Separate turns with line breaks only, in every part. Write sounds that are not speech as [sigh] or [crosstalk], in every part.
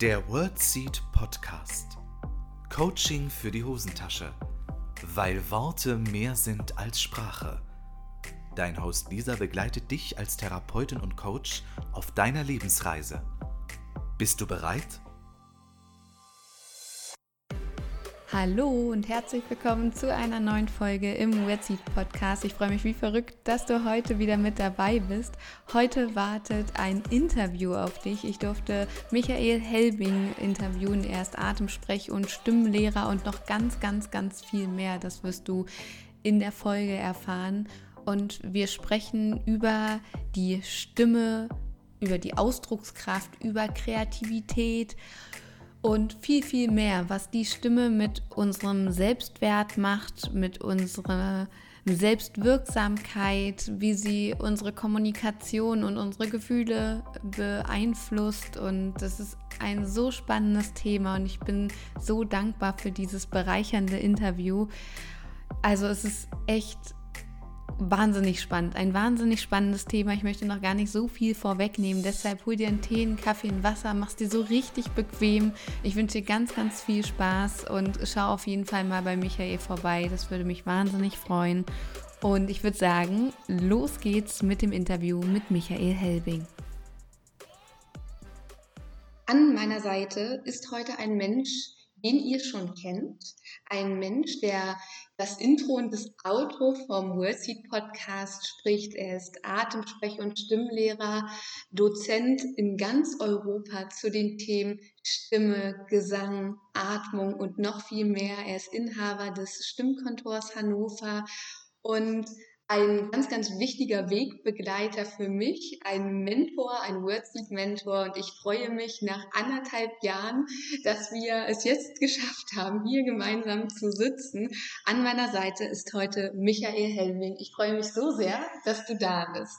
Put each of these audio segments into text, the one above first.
Der WordSeed Podcast. Coaching für die Hosentasche. Weil Worte mehr sind als Sprache. Dein Host Lisa begleitet dich als Therapeutin und Coach auf deiner Lebensreise. Bist du bereit?
Hallo und herzlich willkommen zu einer neuen Folge im Wetseed Podcast. Ich freue mich wie verrückt, dass du heute wieder mit dabei bist. Heute wartet ein Interview auf dich. Ich durfte Michael Helbing interviewen. Er ist Atemsprech- und Stimmlehrer und noch ganz, ganz, ganz viel mehr. Das wirst du in der Folge erfahren. Und wir sprechen über die Stimme, über die Ausdruckskraft, über Kreativität und viel, viel mehr, was die Stimme mit unserem Selbstwert macht, mit unserer Selbstwirksamkeit, wie sie unsere Kommunikation und unsere Gefühle beeinflusst. Und das ist ein so spannendes Thema und ich bin so dankbar für dieses bereichernde Interview. Also es ist echt wahnsinnig spannend. Ein wahnsinnig spannendes Thema. Ich möchte noch gar nicht so viel vorwegnehmen. Deshalb hol dir einen Tee, einen Kaffee, ein Wasser, mach's dir so richtig bequem. Ich wünsche dir ganz, ganz viel Spaß und schau auf jeden Fall mal bei Michael vorbei. Das würde mich wahnsinnig freuen. Und ich würde sagen, los geht's mit dem Interview mit Michael Helbing. An meiner Seite ist heute ein Mensch, den ihr schon kennt. Ein Mensch, der das Intro und das Outro vom Wordseed Podcast spricht. Er ist Atemsprech- und Stimmlehrer, Dozent in ganz Europa zu den Themen Stimme, Gesang, Atmung und noch viel mehr. Er ist Inhaber des Stimmkontors Hannover und ein ganz, ganz wichtiger Wegbegleiter für mich, ein Mentor, ein Wordseed-Mentor. Und ich freue mich nach anderthalb Jahren, dass wir es jetzt geschafft haben, hier gemeinsam zu sitzen. An meiner Seite ist heute Michael Helming. Ich freue mich so sehr, dass du da bist.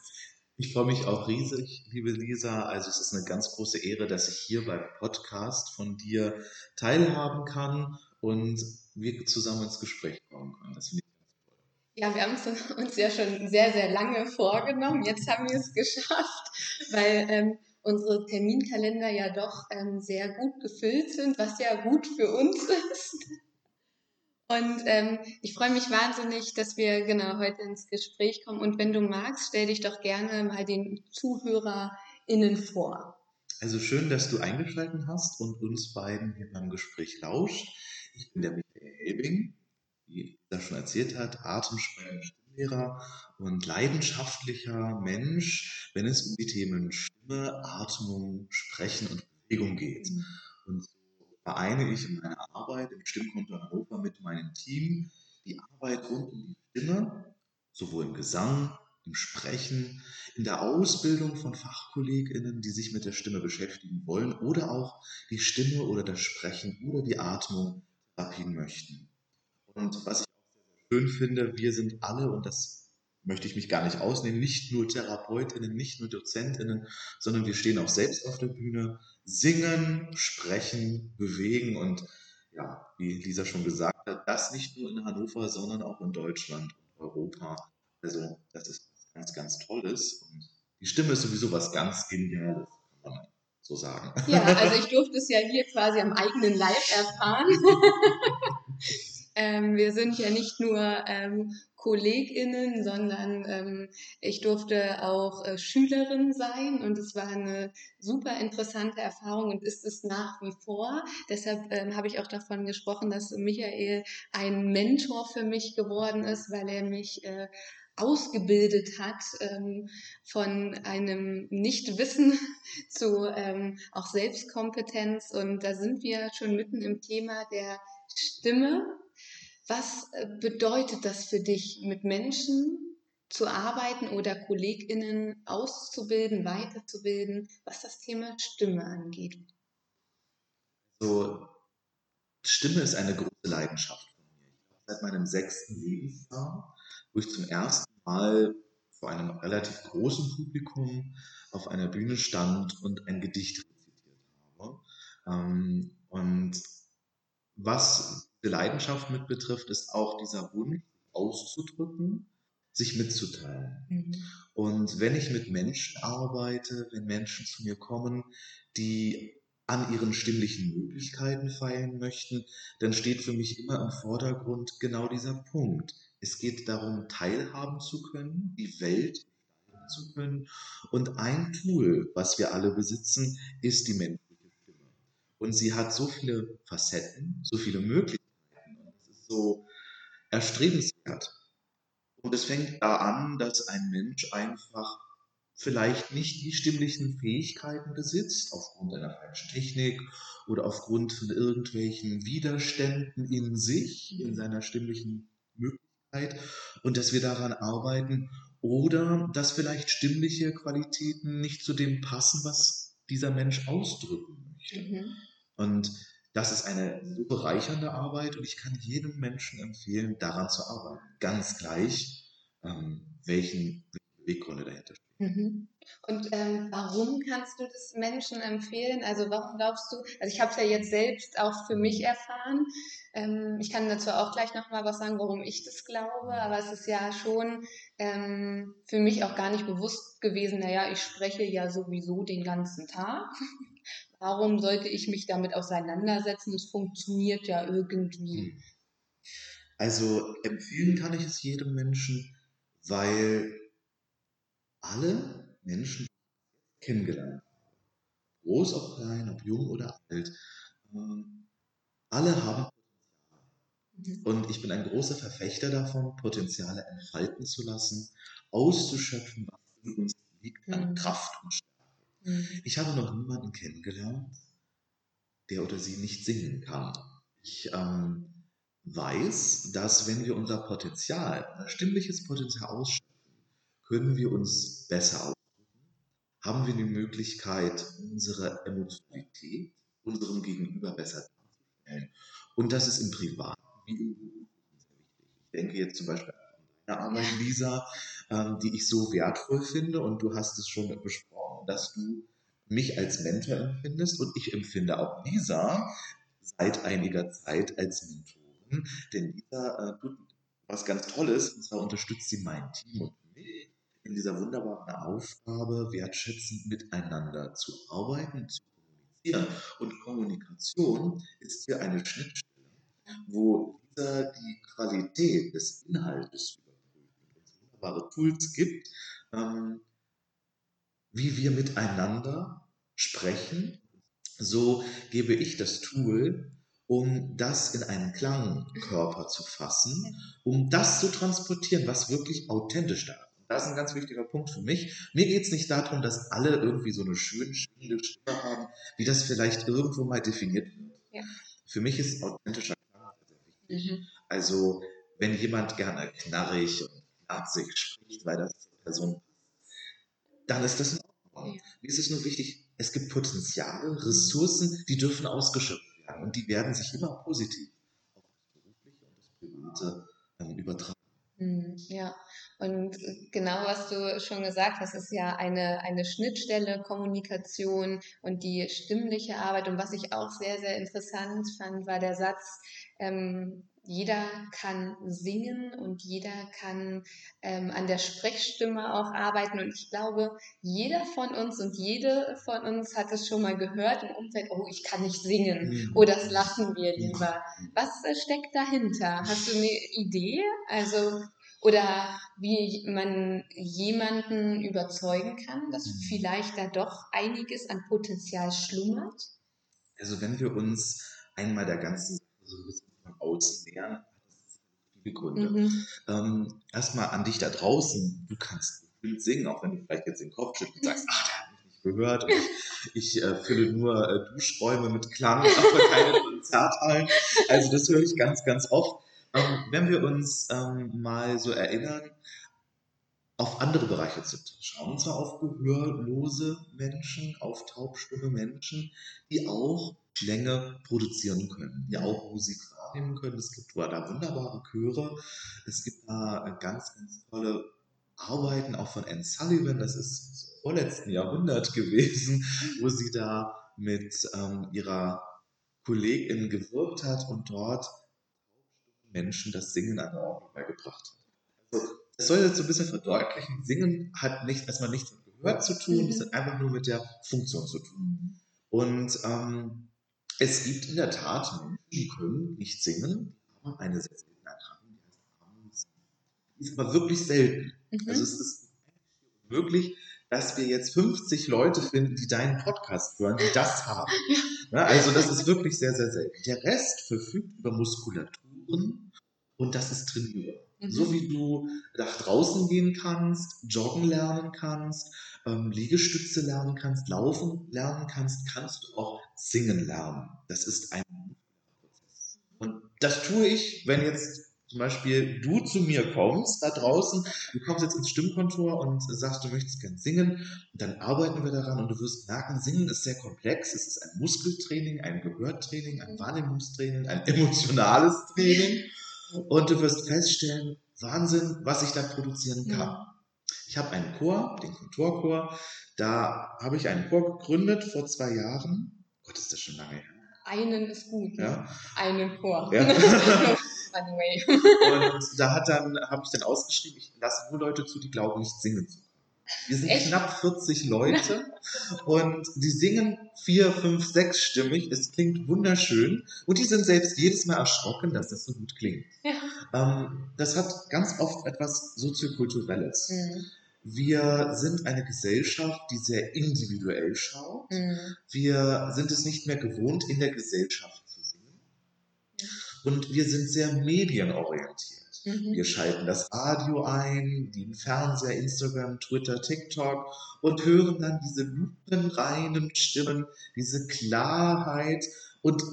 Ich freue mich auch riesig, liebe Lisa. Also es ist eine ganz große Ehre, dass ich hier beim Podcast von dir teilhaben kann und wir zusammen ins Gespräch kommen können. Das finde ich
ja, wir haben es uns ja schon sehr, sehr lange vorgenommen. Jetzt haben wir es geschafft, weil ähm, unsere Terminkalender ja doch ähm, sehr gut gefüllt sind, was ja gut für uns ist. Und ähm, ich freue mich wahnsinnig, dass wir genau heute ins Gespräch kommen. Und wenn du magst, stell dich doch gerne mal den ZuhörerInnen vor.
Also schön, dass du eingeschaltet hast und uns beiden hier beim Gespräch lauscht. Ich bin der Michael Helbing, wie er schon erzählt hat, Atemsprecher, Stimmlehrer und leidenschaftlicher Mensch, wenn es um die Themen Stimme, Atmung, Sprechen und Bewegung geht. Mhm. Und so vereine ich in meiner Arbeit im Stimmkonto Hannover mit meinem Team die Arbeit rund um die Stimme, sowohl im Gesang, im Sprechen, in der Ausbildung von FachkollegInnen, die sich mit der Stimme beschäftigen wollen oder auch die Stimme oder das Sprechen oder die Atmung therapien möchten. Und was ich schön finde, wir sind alle, und das möchte ich mich gar nicht ausnehmen, nicht nur Therapeutinnen, nicht nur Dozentinnen, sondern wir stehen auch selbst auf der Bühne, singen, sprechen, bewegen und ja, wie Lisa schon gesagt hat, das nicht nur in Hannover, sondern auch in Deutschland und Europa. Also das ist ganz, ganz Tolles und die Stimme ist sowieso was ganz Geniales, kann man so sagen.
Ja, also ich durfte es ja hier quasi am eigenen Leib erfahren. [laughs] Ähm, wir sind ja nicht nur ähm, KollegInnen, sondern ähm, ich durfte auch äh, Schülerin sein und es war eine super interessante Erfahrung und ist es nach wie vor. Deshalb ähm, habe ich auch davon gesprochen, dass Michael ein Mentor für mich geworden ist, weil er mich äh, ausgebildet hat ähm, von einem Nichtwissen [laughs] zu ähm, auch Selbstkompetenz. Und da sind wir schon mitten im Thema der Stimme was äh, bedeutet das für dich, mit Menschen zu arbeiten oder KollegInnen auszubilden, weiterzubilden, was das Thema Stimme angeht?
So, Stimme ist eine große Leidenschaft von mir. Seit meinem sechsten Lebensjahr, wo ich zum ersten Mal vor einem relativ großen Publikum auf einer Bühne stand und ein Gedicht rezitiert habe. Ähm, und was die Leidenschaft mit betrifft, ist auch dieser Wunsch auszudrücken, sich mitzuteilen. Mhm. Und wenn ich mit Menschen arbeite, wenn Menschen zu mir kommen, die an ihren stimmlichen Möglichkeiten feilen möchten, dann steht für mich immer im Vordergrund genau dieser Punkt. Es geht darum, teilhaben zu können, die Welt zu können. Und ein Tool, was wir alle besitzen, ist die menschliche Stimme. Und sie hat so viele Facetten, so viele Möglichkeiten. So erstrebenswert. Und es fängt da an, dass ein Mensch einfach vielleicht nicht die stimmlichen Fähigkeiten besitzt, aufgrund einer falschen Technik oder aufgrund von irgendwelchen Widerständen in sich, in seiner stimmlichen Möglichkeit, und dass wir daran arbeiten, oder dass vielleicht stimmliche Qualitäten nicht zu dem passen, was dieser Mensch ausdrücken möchte. Mhm. Und das ist eine so bereichernde Arbeit und ich kann jedem Menschen empfehlen, daran zu arbeiten. Ganz gleich, ähm, welchen Beweggründe dahinter stehen.
Mhm. Und ähm, warum kannst du das Menschen empfehlen? Also warum glaubst du, also ich habe es ja jetzt selbst auch für mich erfahren. Ähm, ich kann dazu auch gleich nochmal was sagen, warum ich das glaube, aber es ist ja schon ähm, für mich auch gar nicht bewusst gewesen, naja, ich spreche ja sowieso den ganzen Tag. Warum sollte ich mich damit auseinandersetzen? Es funktioniert ja irgendwie. Hm.
Also empfehlen kann ich es jedem Menschen, weil alle Menschen kennengelernt groß ob klein, ob jung oder alt, ähm, alle haben Potenzial. Mhm. Und ich bin ein großer Verfechter davon, Potenziale entfalten zu lassen, auszuschöpfen, was in uns liegt an mhm. Kraft und Stärke. Mhm. Ich habe noch niemanden kennengelernt, der oder sie nicht singen kann. Ich ähm, weiß, dass wenn wir unser Potenzial, unser stimmliches Potenzial ausschöpfen, können wir uns besser ausdrücken? Haben wir die Möglichkeit, unsere Emotionalität unserem Gegenüber besser darzustellen? Und das ist im Privaten wie im Beruf sehr wichtig. Ich denke jetzt zum Beispiel an deine Arbeit, Lisa, ähm, die ich so wertvoll finde und du hast es schon besprochen, dass du mich als Mentor empfindest und ich empfinde auch Lisa seit einiger Zeit als Mentorin, denn Lisa äh, tut was ganz Tolles, und zwar unterstützt sie mein Team und in dieser wunderbaren Aufgabe, wertschätzend miteinander zu arbeiten, zu kommunizieren. Und Kommunikation ist hier eine Schnittstelle, wo dieser die Qualität des Inhaltes überprüft und wunderbare Tools gibt, ähm, wie wir miteinander sprechen. So gebe ich das Tool, um das in einen Klangkörper zu fassen, um das zu transportieren, was wirklich authentisch da ist. Das ist ein ganz wichtiger Punkt für mich. Mir geht es nicht darum, dass alle irgendwie so eine schön schwingende Stimme haben, wie das vielleicht irgendwo mal definiert wird. Ja. Für mich ist authentischer Klang sehr wichtig. Mhm. Also, wenn jemand gerne knarrig und knarzig spricht, weil das zur Person dann ist das in Ordnung. Ja. Mir ist es nur wichtig, es gibt Potenziale, Ressourcen, die dürfen ausgeschöpft werden und die werden sich immer positiv auf das Berufliche und das Private ähm, übertragen.
Hm, ja, und genau was du schon gesagt hast, ist ja eine, eine Schnittstelle, Kommunikation und die stimmliche Arbeit. Und was ich auch sehr, sehr interessant fand, war der Satz, ähm, jeder kann singen und jeder kann ähm, an der Sprechstimme auch arbeiten. Und ich glaube, jeder von uns und jede von uns hat es schon mal gehört im Umfeld, oh, ich kann nicht singen. Mhm. Oh, das lassen wir lieber. Was äh, steckt dahinter? Hast du eine Idee? Also, oder wie man jemanden überzeugen kann, dass mhm. vielleicht da doch einiges an Potenzial schlummert?
Also wenn wir uns einmal der ganzen so ein bisschen von außen nähern, hat das viele Gründe. Mhm. Ähm, erstmal an dich da draußen, du kannst bestimmt singen, auch wenn du vielleicht jetzt den Kopf schüttelst und sagst, ach, [laughs] der hat mich nicht gehört. Und ich, ich äh, fülle nur äh, Duschräume mit Klang, aber keine [laughs] Konzerthallen. Also das höre ich ganz, ganz oft. Ähm, wenn wir uns ähm, mal so erinnern, auf andere Bereiche zu schauen, und zwar auf gehörlose Menschen, auf taubstumme Menschen, die auch Klänge produzieren können, die auch Musik wahrnehmen können. Es gibt da wunderbare Chöre, es gibt da ganz, ganz tolle Arbeiten auch von Anne Sullivan, das ist im vorletzten Jahrhundert gewesen, wo sie da mit ähm, ihrer Kollegin gewirkt hat und dort Menschen das Singen an der Orgel beigebracht hat. Also, das soll jetzt so ein bisschen verdeutlichen, Singen hat nicht, erstmal nichts mit Gehör zu tun, es hat einfach nur mit der Funktion zu tun. Und ähm, es gibt in der Tat Menschen, die können nicht singen, aber eine sehr seltene Erkrankung, die ist aber wirklich selten.
Mhm.
Also es ist wirklich, dass wir jetzt 50 Leute finden, die deinen Podcast hören, die das haben. [laughs] Ja, also das ist wirklich sehr, sehr selten. Der Rest verfügt über Muskulaturen und das ist trainierbar.
Mhm.
So wie du nach draußen gehen kannst, joggen lernen kannst, ähm, Liegestütze lernen kannst, laufen lernen kannst, kannst du auch singen lernen. Das ist ein Prozess. Und das tue ich, wenn jetzt zum Beispiel du zu mir kommst da draußen, du kommst jetzt ins Stimmkontor und sagst, du möchtest gern singen, dann arbeiten wir daran und du wirst merken, Singen ist sehr komplex. Es ist ein Muskeltraining, ein Gehörtraining, ein Wahrnehmungstraining, ein emotionales Training und du wirst feststellen, Wahnsinn, was ich da produzieren kann.
Ja.
Ich habe einen Chor, den Kontorchor, da habe ich einen Chor gegründet vor zwei Jahren. Gott, ist das schon lange her.
Einen ist gut. Ne?
Ja.
Einen Chor.
Ja. [laughs]
anyway.
Und da hat dann, habe ich dann ausgeschrieben, ich lasse nur Leute zu, die glauben, nicht singen zu. Wir sind
Echt?
knapp 40 Leute und die singen vier, fünf, sechsstimmig. Es klingt wunderschön und die sind selbst jedes Mal erschrocken, dass das so gut klingt.
Ja.
Ähm, das hat ganz oft etwas soziokulturelles.
Mhm.
Wir sind eine Gesellschaft, die sehr individuell schaut.
Mhm.
Wir sind es nicht mehr gewohnt, in der Gesellschaft zu singen. Und wir sind sehr medienorientiert.
Mhm.
Wir schalten das Radio ein, den Fernseher, Instagram, Twitter, TikTok und hören dann diese lupenreinen Stimmen, diese Klarheit und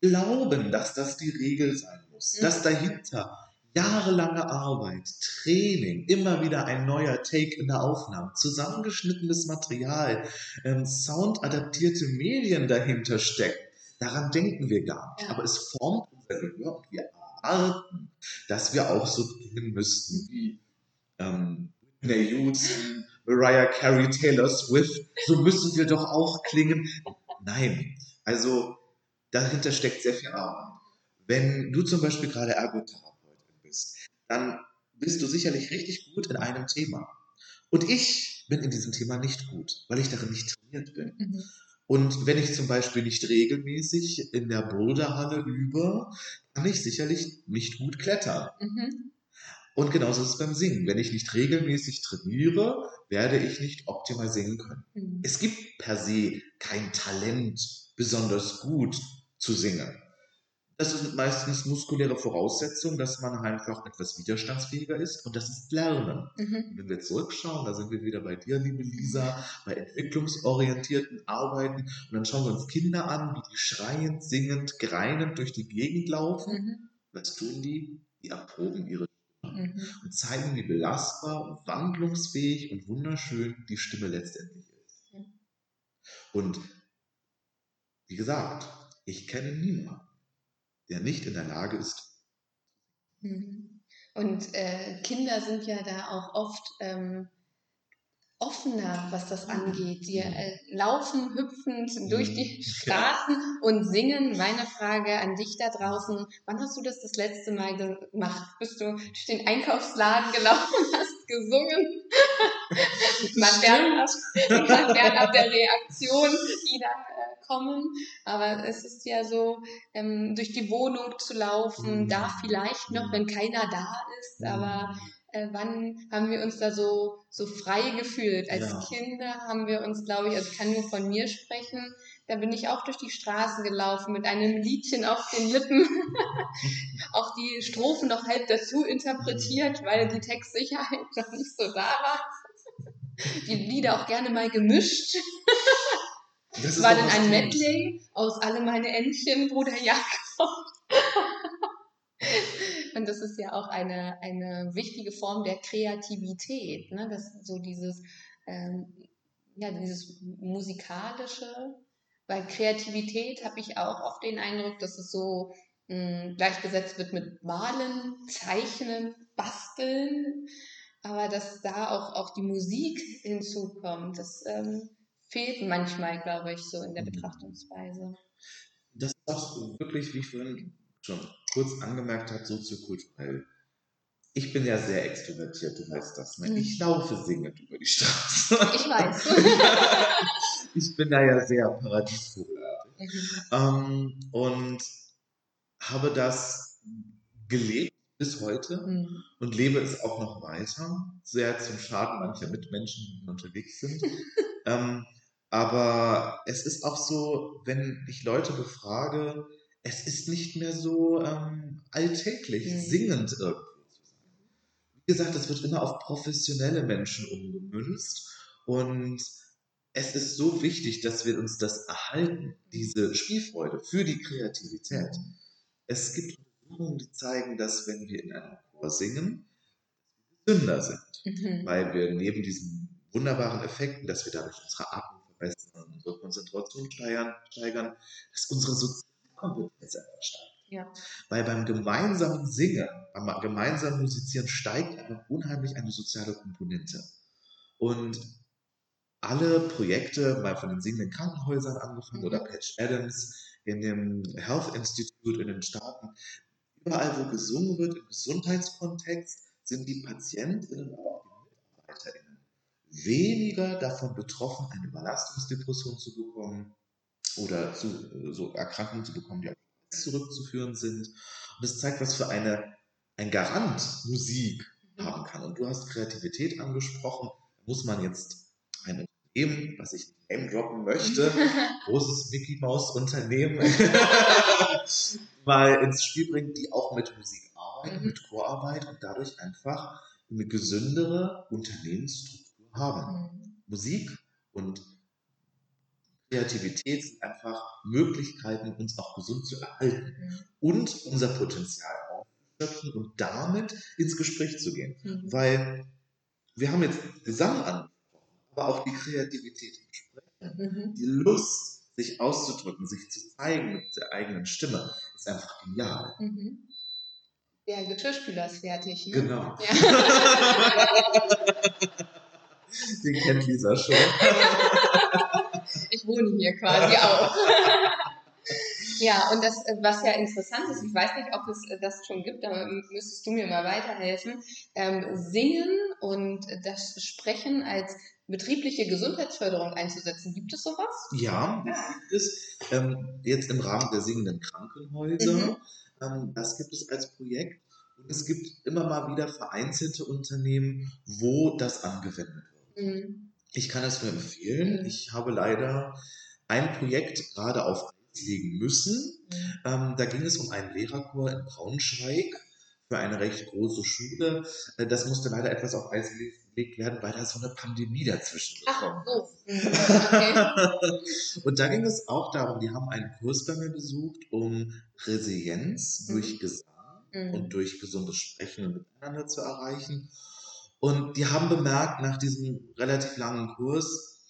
glauben, dass das die Regel sein muss,
Mhm.
dass dahinter jahrelange Arbeit, Training, immer wieder ein neuer Take in der Aufnahme, zusammengeschnittenes Material, ähm, soundadaptierte Medien dahinter stecken. Daran denken wir gar nicht.
Ja.
Aber es formt unser Gehör und wir erwarten, dass wir auch so klingen müssten wie ähm, Whitney Houston, Mariah Carey, Taylor Swift. So müssen wir doch auch klingen. Nein, also dahinter steckt sehr viel Arbeit. Wenn du zum Beispiel gerade Ergotherapeutin bist, dann bist du sicherlich richtig gut in einem Thema. Und ich bin in diesem Thema nicht gut, weil ich darin nicht trainiert bin.
Mhm.
Und wenn ich zum Beispiel nicht regelmäßig in der Boulderhalle übe, kann ich sicherlich nicht gut klettern.
Mhm.
Und genauso ist es beim Singen. Wenn ich nicht regelmäßig trainiere, werde ich nicht optimal singen können.
Mhm.
Es gibt per se kein Talent, besonders gut zu singen. Das sind meistens muskuläre Voraussetzungen, dass man einfach etwas widerstandsfähiger ist und das ist Lernen.
Mhm.
Wenn wir zurückschauen, da sind wir wieder bei dir, liebe Lisa, bei entwicklungsorientierten Arbeiten und dann schauen wir uns Kinder an, wie die schreiend, singend, greinend durch die Gegend laufen.
Mhm.
Was tun die? Die erproben ihre
Mhm.
und zeigen, wie belastbar, wandlungsfähig und wunderschön die Stimme letztendlich ist.
Ja.
Und wie gesagt, ich kenne niemanden, der nicht in der Lage ist,
Mhm. Und äh, Kinder sind ja da auch oft ähm, offener, was das angeht. Die äh, laufen hüpfend durch die
Mhm.
Straßen und singen. Meine Frage an dich da draußen, wann hast du das das letzte Mal gemacht? Bist du durch den Einkaufsladen gelaufen und [laughs] hast gesungen? [laughs] man fernab, man fernab der Reaktion, die dann äh, kommen. Aber es ist ja so, ähm, durch die Wohnung zu laufen,
Mhm.
da vielleicht noch, wenn keiner da ist, aber äh, wann haben wir uns da so, so frei gefühlt? Als
Ja.
Kinder haben wir uns, glaube ich, also ich kann nur von mir sprechen, da bin ich auch durch die Straßen gelaufen mit einem Liedchen auf den Lippen, [laughs] auch die Strophen noch halb dazu interpretiert, weil die Textsicherheit noch nicht so da war. Die Lieder auch gerne mal gemischt.
Das
war dann ein. Medley aus Alle meine Entchen, Bruder Jakob. [laughs] Und das ist ja auch eine, eine wichtige Form der Kreativität, ne? Das so dieses, ähm, ja, dieses musikalische, weil Kreativität habe ich auch oft den Eindruck, dass es so mh, gleichgesetzt wird mit Malen, Zeichnen, Basteln, aber dass da auch, auch die Musik hinzukommt, das ähm, fehlt manchmal, glaube ich, so in der
Mhm.
Betrachtungsweise.
Das ist auch wirklich, wie ich vorhin schon kurz angemerkt habe, soziokulturell. Ich bin ja sehr extrovertiert, du weißt das. Ne?
Mhm.
Ich laufe singend über die Straße.
Ich weiß. [laughs]
ich bin da ja sehr paradiesvogelartig.
Mhm.
Ähm, und habe das gelebt bis heute
Mhm.
und lebe es auch noch weiter. Sehr zum Schaden mancher Mitmenschen, die unterwegs sind. [laughs] ähm, aber es ist auch so, wenn ich Leute befrage, es ist nicht mehr so ähm, alltäglich,
Mhm.
singend irgendwo zu sein. Wie gesagt, es wird immer auf professionelle Menschen umgemünzt und es ist so wichtig, dass wir uns das erhalten, diese Spielfreude für die Kreativität. Es gibt Die zeigen, dass wenn wir in einem Chor singen, wir Sünder sind
Mhm.
weil wir neben diesen wunderbaren Effekten, dass wir dadurch unsere Atmung verbessern, unsere Konzentration steigern, steigern dass unsere Sozialkompetenz einfach steigt.
Ja.
Weil beim gemeinsamen Singen, beim gemeinsamen Musizieren steigt einfach unheimlich eine soziale Komponente. Und alle Projekte, mal von den singenden Krankenhäusern angefangen
Mhm.
oder Patch Adams in dem Health Institute in den Staaten, überall wo gesungen wird im Gesundheitskontext, sind die Patientinnen, aber auch die MitarbeiterInnen weniger davon betroffen, eine Überlastungsdepression zu bekommen oder zu, so Erkrankungen zu bekommen, die auf zurückzuführen sind. Und das zeigt, was für eine, ein Garant Musik haben kann. Und du hast Kreativität angesprochen. Muss man jetzt ein Unternehmen, was ich name droppen möchte, [laughs] großes Mickey Maus Unternehmen [laughs] mal ins Spiel bringen, die auch mit Musik arbeiten,
Mhm.
mit Chorarbeit und dadurch einfach eine gesündere Unternehmensstruktur haben.
Mhm.
Musik und Kreativität sind einfach Möglichkeiten, uns auch gesund zu erhalten
Mhm.
und unser Potenzial aufzuschöpfen und damit ins Gespräch zu gehen.
Mhm.
Weil wir haben jetzt Gesang angesprochen, aber auch die Kreativität im Sprechen,
Mhm.
die Lust, sich auszudrücken, sich zu zeigen mit der eigenen Stimme, ist einfach genial.
Mhm. Der Geschirrspüler ist fertig. Ne?
Genau.
Ja. [laughs]
Den kennt Lisa schon. [laughs]
Ich wohne hier quasi auch. [laughs] Ja, und das, äh, was ja interessant ist, ich weiß nicht, ob es äh, das schon gibt, aber müsstest du mir mal weiterhelfen. Ähm, Singen und das Sprechen als betriebliche Gesundheitsförderung einzusetzen. Gibt es sowas?
Ja, das gibt es ähm, jetzt im Rahmen der singenden Krankenhäuser.
Mhm.
Ähm, das gibt es als Projekt. Und es gibt immer mal wieder vereinzelte Unternehmen, wo das angewendet wird.
Mhm.
Ich kann es nur empfehlen.
Mhm.
Ich habe leider ein Projekt gerade auf legen müssen. Ähm, da ging es um einen Lehrerchor in Braunschweig für eine recht große Schule. Äh, das musste leider etwas auf Eis gelegt werden, weil da so eine Pandemie dazwischen
Ach
gekommen
so. Mhm. Okay.
Und da ging es auch darum, die haben einen Kurs bei mir besucht, um Resilienz
Mhm.
durch Gesang
Mhm.
und durch gesundes Sprechen und Miteinander zu erreichen. Und die haben bemerkt nach diesem relativ langen Kurs,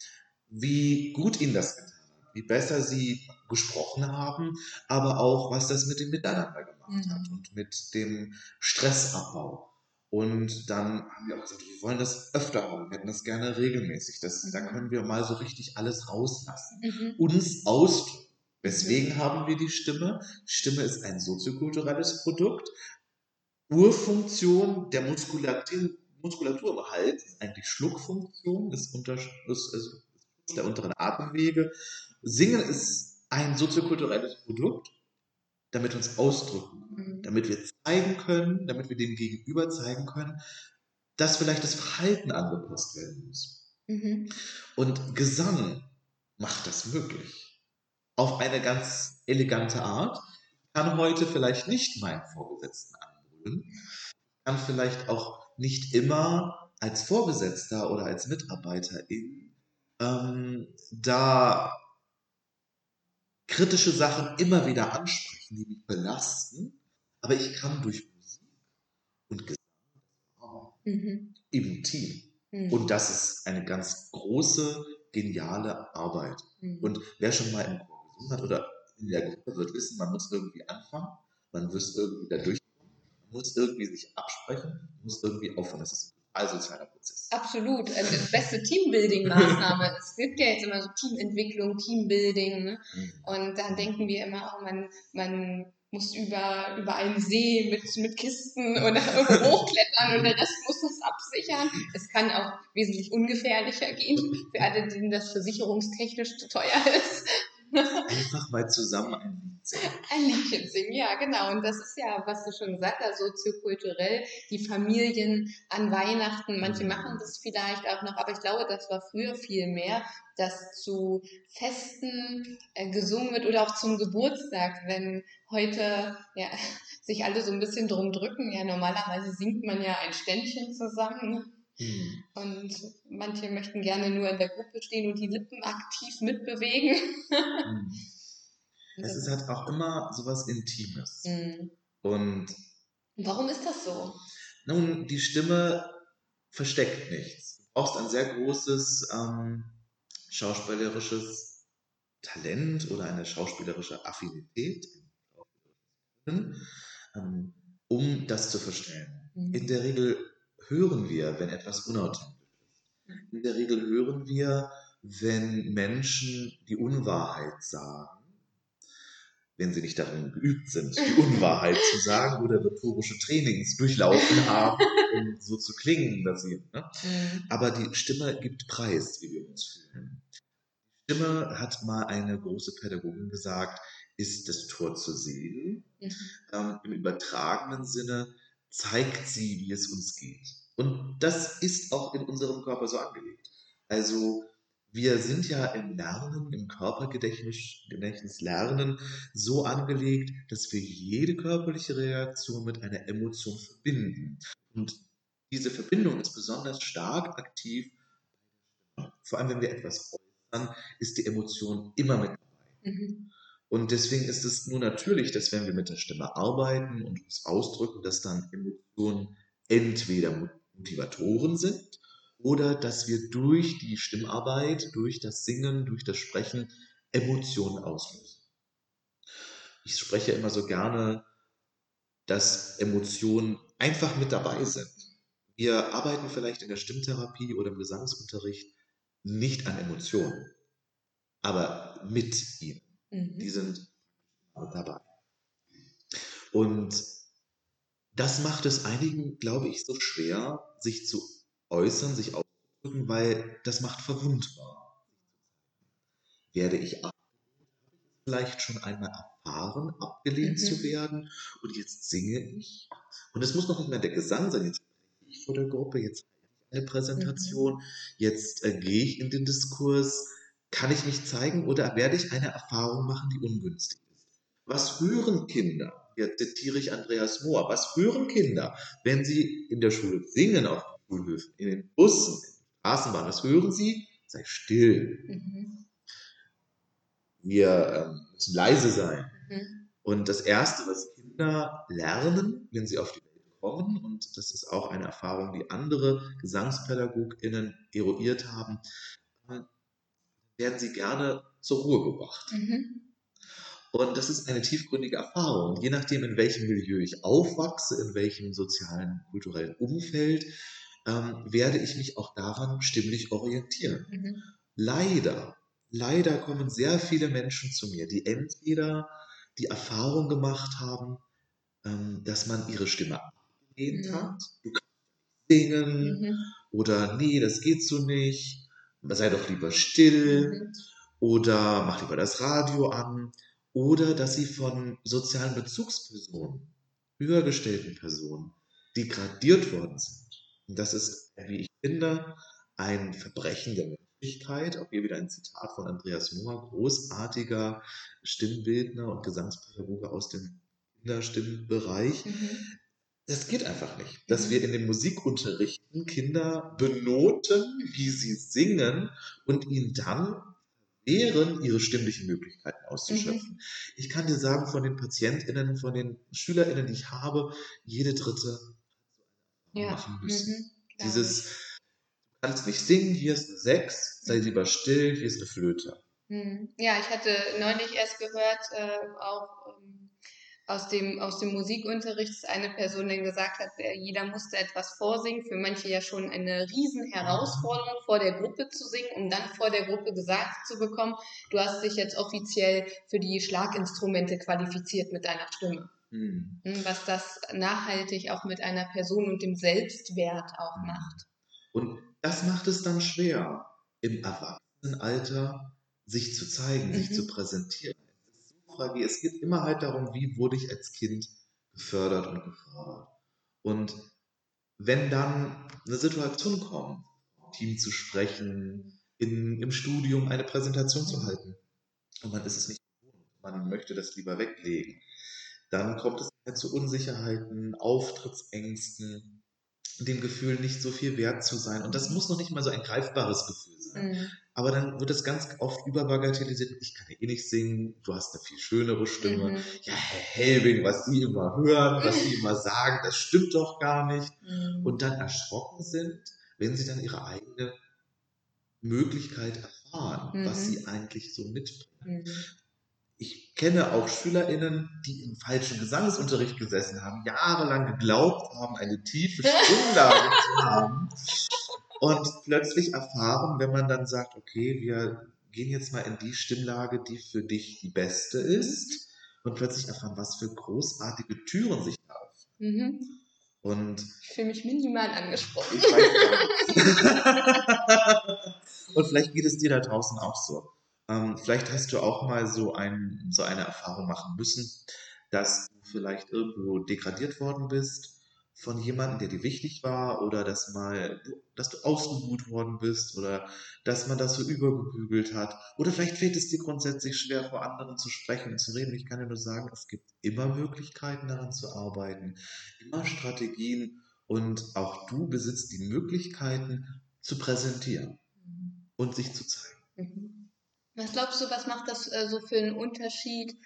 wie gut ihnen das getan hat, wie besser sie gesprochen haben, aber auch, was das mit dem Miteinander gemacht
Mhm.
hat und mit dem Stressabbau. Und dann haben wir auch gesagt, wir wollen das öfter haben, wir hätten das gerne regelmäßig. Das, Da
Mhm.
können wir mal so richtig alles rauslassen
Mhm.
uns ausdrücken. Weswegen haben wir die Stimme? Stimme ist ein soziokulturelles Produkt. Urfunktion der Muskulatur, Muskulatur im Hals ist eigentlich Schluckfunktion, ist, unter, ist, ist der unteren Atemwege. Singen ist ein soziokulturelles Produkt, damit wir uns ausdrücken,
Mhm.
damit wir zeigen können, damit wir dem Gegenüber zeigen können, dass vielleicht das Verhalten angepasst werden muss.
Mhm.
Und Gesang macht das möglich. Auf eine ganz elegante Art. Ich kann heute vielleicht nicht meinen Vorgesetzten anbrüllen. Kann vielleicht auch nicht immer als Vorgesetzter oder als Mitarbeiterin ähm, da kritische Sachen immer wieder ansprechen, die mich belasten. Aber ich kann durch Musik und Gesang.
Mhm.
im Team.
Mhm.
Und das ist eine ganz große, geniale Arbeit.
Mhm.
Und wer schon mal im Chor gesungen hat oder in der Gruppe wird wissen, man muss irgendwie anfangen, man muss irgendwie da durchkommen, man muss irgendwie sich absprechen, man muss irgendwie aufhören. Das ist ein total sozialer Prozess.
Absolut. Also die beste Teambuilding-Maßnahme. [laughs] es gibt ja jetzt immer so Teamentwicklung, Teambuilding. Ne?
Mhm.
Und dann denken wir immer, oh, man, man muss über, über einen See mit, mit Kisten oder [laughs] irgendwo hochklettern und der Rest muss das absichern. Es kann auch wesentlich ungefährlicher gehen, für alle, denen das versicherungstechnisch zu teuer ist.
Einfach mal zusammen ein Lied
singen. [laughs] Ein Liedchen singen, ja, genau. Und das ist ja, was du schon gesagt hast, soziokulturell, die Familien an Weihnachten, manche mhm. machen das vielleicht auch noch, aber ich glaube, das war früher viel mehr, dass zu Festen äh, gesungen wird oder auch zum Geburtstag, wenn heute ja, [laughs] sich alle so ein bisschen drum drücken. Ja, normalerweise singt man ja ein Ständchen zusammen. Mhm. Und manche möchten gerne nur in der Gruppe stehen und die Lippen aktiv mitbewegen. Mhm.
Es ist halt auch immer sowas Intimes. Mhm. Und
warum ist das so?
Nun, die Stimme versteckt nichts. Du brauchst ein sehr großes ähm, schauspielerisches Talent oder eine schauspielerische Affinität, ähm, um das zu verstehen. Mhm. In der Regel hören wir, wenn etwas unauthentisch ist. In der Regel hören wir, wenn Menschen die Unwahrheit sagen, wenn sie nicht darin geübt sind, die [laughs] Unwahrheit zu sagen oder rhetorische Trainings durchlaufen haben, um so zu klingen, dass sie. Ne? Mhm. Aber die Stimme gibt Preis, wie wir uns fühlen. Die Stimme hat mal eine große Pädagogin gesagt, ist das Tor zur Seele. Mhm. Ähm, Im übertragenen Sinne zeigt sie, wie es uns geht. Und das ist auch in unserem Körper so angelegt. Also wir sind ja im Lernen, im Körpergedächtnis Lernen so angelegt, dass wir jede körperliche Reaktion mit einer Emotion verbinden. Und diese Verbindung ist besonders stark aktiv. Vor allem, wenn wir etwas äußern, ist die Emotion immer mit dabei. Mhm. Und deswegen ist es nur natürlich, dass wenn wir mit der Stimme arbeiten und uns ausdrücken, dass dann Emotionen entweder Motivatoren sind oder dass wir durch die Stimmarbeit, durch das Singen, durch das Sprechen Emotionen auslösen. Ich spreche immer so gerne, dass Emotionen einfach mit dabei sind. Wir arbeiten vielleicht in der Stimmtherapie oder im Gesangsunterricht nicht an Emotionen, aber mit ihnen. Mhm. Die sind dabei. Und das macht es einigen, glaube ich, so schwer, sich zu äußern, sich auszudrücken, weil das macht verwundbar. Werde ich vielleicht schon einmal erfahren, abgelehnt mhm. zu werden und jetzt singe ich. Und es muss noch nicht mehr der Gesang sein, jetzt spreche ich vor der Gruppe, jetzt eine Präsentation, mhm. jetzt äh, gehe ich in den Diskurs, kann ich mich zeigen oder werde ich eine Erfahrung machen, die ungünstig ist? Was hören Kinder? Jetzt zitiere ich Andreas Mohr. Was hören Kinder, wenn sie in der Schule singen auf den Schulhöfen, in den Bussen, in den Straßenbahnen? Was hören sie? Sei still. Mhm. Wir ähm, müssen leise sein. Mhm. Und das Erste, was Kinder lernen, wenn sie auf die Welt kommen, und das ist auch eine Erfahrung, die andere GesangspädagogInnen eruiert haben, werden sie gerne zur Ruhe gebracht. Mhm. Und das ist eine tiefgründige Erfahrung. Je nachdem, in welchem Milieu ich aufwachse, in welchem sozialen, kulturellen Umfeld, ähm, werde ich mich auch daran stimmlich orientieren. Mhm. Leider, leider kommen sehr viele Menschen zu mir, die entweder die Erfahrung gemacht haben, ähm, dass man ihre Stimme abgelehnt mhm. hat. Du kannst singen mhm. oder nee, das geht so nicht sei doch lieber still mhm. oder mach lieber das Radio an oder dass sie von sozialen Bezugspersonen, höhergestellten Personen, degradiert worden sind. Und das ist, wie ich finde, ein Verbrechen der Menschlichkeit. Auch hier wieder ein Zitat von Andreas Mohr, großartiger Stimmbildner und Gesangspädagoge aus dem Kinderstimmenbereich. Mhm. Das geht einfach nicht, dass wir in den Musikunterrichten Kinder benoten, wie sie singen und ihnen dann wehren, ihre stimmlichen Möglichkeiten auszuschöpfen. Mhm. Ich kann dir sagen, von den PatientInnen, von den SchülerInnen, die ich habe, jede dritte ja. machen müssen. Mhm, Dieses, du kannst nicht singen, hier ist eine Sechs, sei mhm. lieber still, hier ist eine Flöte.
Mhm. Ja, ich hatte neulich erst gehört, äh, auch ähm, aus dem, aus dem Musikunterricht ist eine Person dann gesagt hat, äh, jeder musste etwas vorsingen. Für manche ja schon eine riesen Herausforderung, vor der Gruppe zu singen, um dann vor der Gruppe gesagt zu bekommen, du hast dich jetzt offiziell für die Schlaginstrumente qualifiziert mit deiner Stimme. Mhm. Was das nachhaltig auch mit einer Person und dem Selbstwert auch macht.
Und das macht es dann schwer, im Erwachsenenalter sich zu zeigen, mhm. sich zu präsentieren. Fragil. Es geht immer halt darum, wie wurde ich als Kind gefördert und gefordert. Und wenn dann eine Situation kommt, Team zu sprechen, in, im Studium eine Präsentation zu halten, und man ist es nicht gewohnt, man möchte das lieber weglegen, dann kommt es halt zu Unsicherheiten, Auftrittsängsten, dem Gefühl, nicht so viel wert zu sein. Und das muss noch nicht mal so ein greifbares Gefühl sein. Mhm. Aber dann wird es ganz oft überbagatellisiert. Ich kann ja eh nicht singen, du hast eine viel schönere Stimme. Mhm. Ja, Herr Helbing, was Sie immer hören, was Sie [laughs] immer sagen, das stimmt doch gar nicht. Mhm. Und dann erschrocken sind, wenn sie dann ihre eigene Möglichkeit erfahren, was mhm. sie eigentlich so mitbringen. Mhm ich kenne auch SchülerInnen, die im falschen Gesangsunterricht gesessen haben, jahrelang geglaubt haben, eine tiefe Stimmlage [laughs] zu haben und plötzlich erfahren, wenn man dann sagt, okay, wir gehen jetzt mal in die Stimmlage, die für dich die beste ist und plötzlich erfahren, was für großartige Türen sich da öffnen. Mhm. Und
ich fühle mich minimal angesprochen.
Ich weiß [laughs] und vielleicht geht es dir da draußen auch so. Ähm, vielleicht hast du auch mal so, ein, so eine Erfahrung machen müssen, dass du vielleicht irgendwo degradiert worden bist von jemandem, der dir wichtig war, oder dass mal, dass du ausgebuht worden bist, oder dass man das so übergebügelt hat, oder vielleicht fällt es dir grundsätzlich schwer, vor anderen zu sprechen und zu reden. Ich kann dir nur sagen, es gibt immer Möglichkeiten daran zu arbeiten, immer Strategien, und auch du besitzt die Möglichkeiten zu präsentieren mhm. und sich zu zeigen. Mhm.
Was glaubst du, was macht das äh, so für einen Unterschied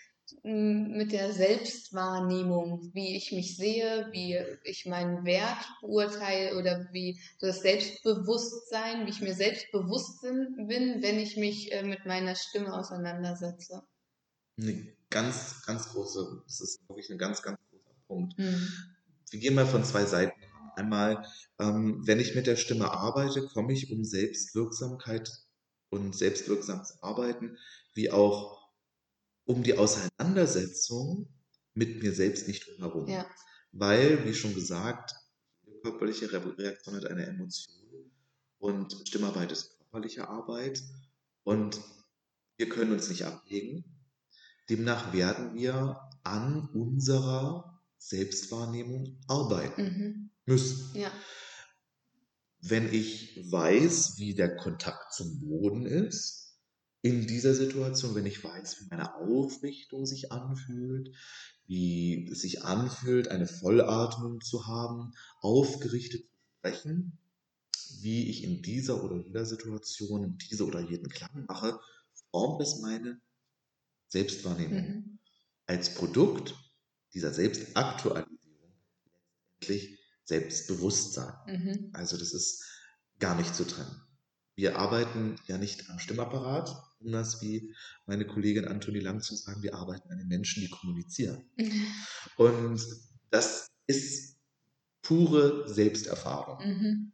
mit der Selbstwahrnehmung, wie ich mich sehe, wie ich meinen Wert beurteile oder wie so das Selbstbewusstsein, wie ich mir selbstbewusst bin, wenn ich mich äh, mit meiner Stimme auseinandersetze?
Eine ganz, ganz große, das ist wirklich ein ganz, ganz großer Punkt. Mhm. Wir gehen mal von zwei Seiten. Einmal, ähm, wenn ich mit der Stimme arbeite, komme ich um Selbstwirksamkeit und selbstwirksames Arbeiten, wie auch um die Auseinandersetzung mit mir selbst nicht drumherum. Ja. Weil, wie schon gesagt, körperliche Reaktion hat eine Emotion und Stimmarbeit ist körperliche Arbeit und wir können uns nicht ablegen. Demnach werden wir an unserer Selbstwahrnehmung arbeiten mhm. müssen. Ja wenn ich weiß, wie der Kontakt zum Boden ist, in dieser Situation, wenn ich weiß, wie meine Aufrichtung sich anfühlt, wie es sich anfühlt, eine Vollatmung zu haben, aufgerichtet zu sprechen, wie ich in dieser oder jeder Situation diese oder jeden Klang mache, formt es meine Selbstwahrnehmung. Mhm. Als Produkt dieser Selbstaktualisierung letztendlich Selbstbewusstsein. Mhm. Also das ist gar nicht zu trennen. Wir arbeiten ja nicht am Stimmapparat, um das wie meine Kollegin Antoni Lang zu sagen, wir arbeiten an den Menschen, die kommunizieren. Mhm. [laughs] Und das ist pure Selbsterfahrung. Mhm.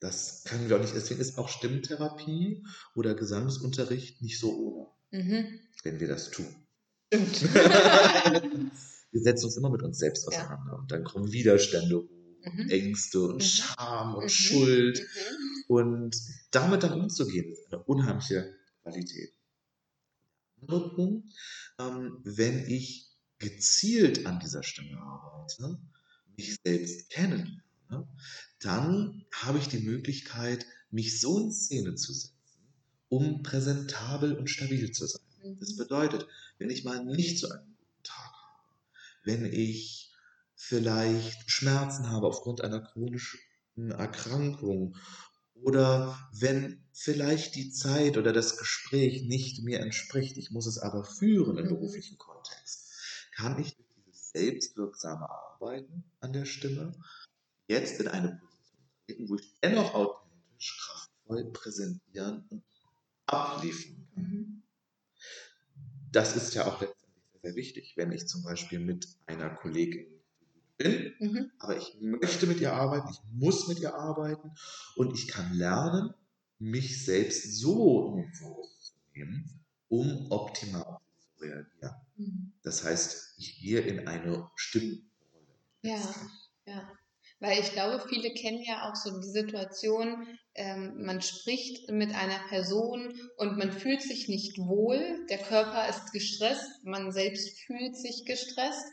Das können wir auch nicht, deswegen ist auch Stimmtherapie oder Gesangsunterricht nicht so ohne, mhm. wenn wir das tun. Stimmt. [laughs] [laughs] wir setzen uns immer mit uns selbst auseinander ja. und dann kommen Widerstände hoch mhm. Ängste und mhm. Scham und mhm. Schuld. Mhm. Und damit dann umzugehen, ist eine unheimliche Qualität. Anderer Punkt, ähm, wenn ich gezielt an dieser Stimme arbeite, mich selbst kennen, dann habe ich die Möglichkeit, mich so in Szene zu setzen, um präsentabel und stabil zu sein. Das mhm. bedeutet, wenn ich mal nicht so einen guten Tag habe, wenn ich vielleicht Schmerzen habe aufgrund einer chronischen Erkrankung oder wenn vielleicht die Zeit oder das Gespräch nicht mir entspricht, ich muss es aber führen im beruflichen Kontext, kann ich durch dieses selbstwirksame Arbeiten an der Stimme jetzt in eine Position treten, wo ich dennoch authentisch, kraftvoll präsentieren und abliefern kann. Mhm. Das ist ja auch letztendlich sehr wichtig, wenn ich zum Beispiel mit einer Kollegin bin,
Mhm.
aber ich möchte mit ihr arbeiten, ich muss mit ihr arbeiten und ich kann lernen, mich selbst so in den Fokus zu nehmen, um optimal zu reagieren.
Mhm.
Das heißt, ich gehe in eine Stimmrolle.
Ja, ja. Weil ich glaube, viele kennen ja auch so die Situation, ähm, man spricht mit einer Person und man fühlt sich nicht wohl, der Körper ist gestresst, man selbst fühlt sich gestresst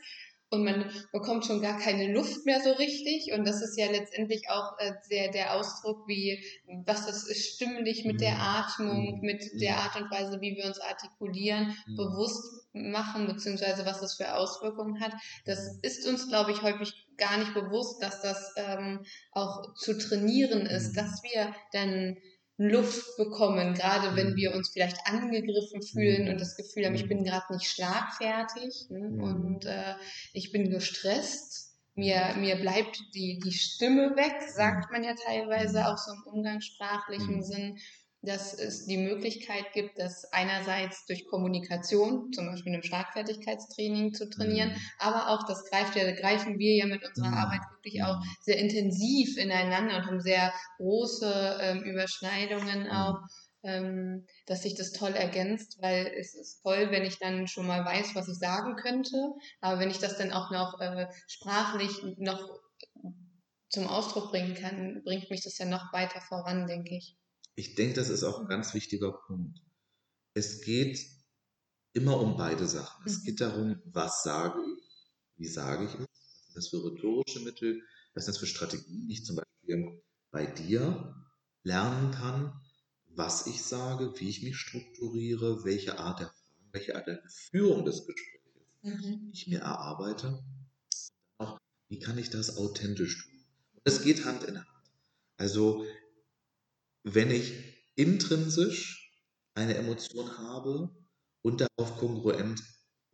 und man bekommt schon gar keine Luft mehr so richtig. Und das ist ja letztendlich auch äh, sehr der Ausdruck, wie was das ist, stimmlich mit der
Mhm.
Atmung,
Mhm.
mit der Art und Weise, wie wir uns artikulieren,
Mhm.
bewusst machen, beziehungsweise was das für Auswirkungen hat. Das ist uns, glaube ich, häufig gar nicht bewusst, dass das ähm, auch zu trainieren ist,
Mhm.
dass wir dann Luft bekommen, gerade wenn
Mhm.
wir uns vielleicht angegriffen fühlen
Mhm.
und das Gefühl haben, ich
Mhm.
bin gerade nicht schlagfertig ne?
Mhm.
und äh, ich bin gestresst. Mir, mir bleibt die, die Stimme weg, sagt man ja teilweise
Mhm.
auch so im umgangssprachlichen
Mhm.
Sinn, dass es die Möglichkeit gibt, das einerseits durch Kommunikation, zum Beispiel im Schlagfertigkeitstraining zu trainieren,
Mhm.
aber auch, das greift ja, greifen wir ja mit unserer
Mhm.
Arbeit wirklich auch sehr intensiv ineinander und haben sehr große ähm, Überschneidungen
Mhm.
auch, ähm, dass sich das toll ergänzt, weil es ist toll, wenn ich dann schon mal weiß, was ich sagen könnte, aber wenn ich das dann auch noch äh, sprachlich noch zum Ausdruck bringen kann, bringt mich das ja noch weiter voran, denke ich.
Ich denke, das ist auch ein ganz wichtiger Punkt. Es geht immer um beide Sachen. Es
Mhm.
geht darum, was sage ich, wie sage ich es, was sind das für rhetorische Mittel, was sind das für Strategien, die ich zum Beispiel bei dir lernen kann, was ich sage, wie ich mich strukturiere, welche Art der Fragen, welche Art der Führung des Gesprächs
Mhm.
ich mir erarbeite. Auch, wie kann ich das authentisch tun? Und es geht Hand in Hand. Also, wenn ich intrinsisch eine Emotion habe und darauf kongruent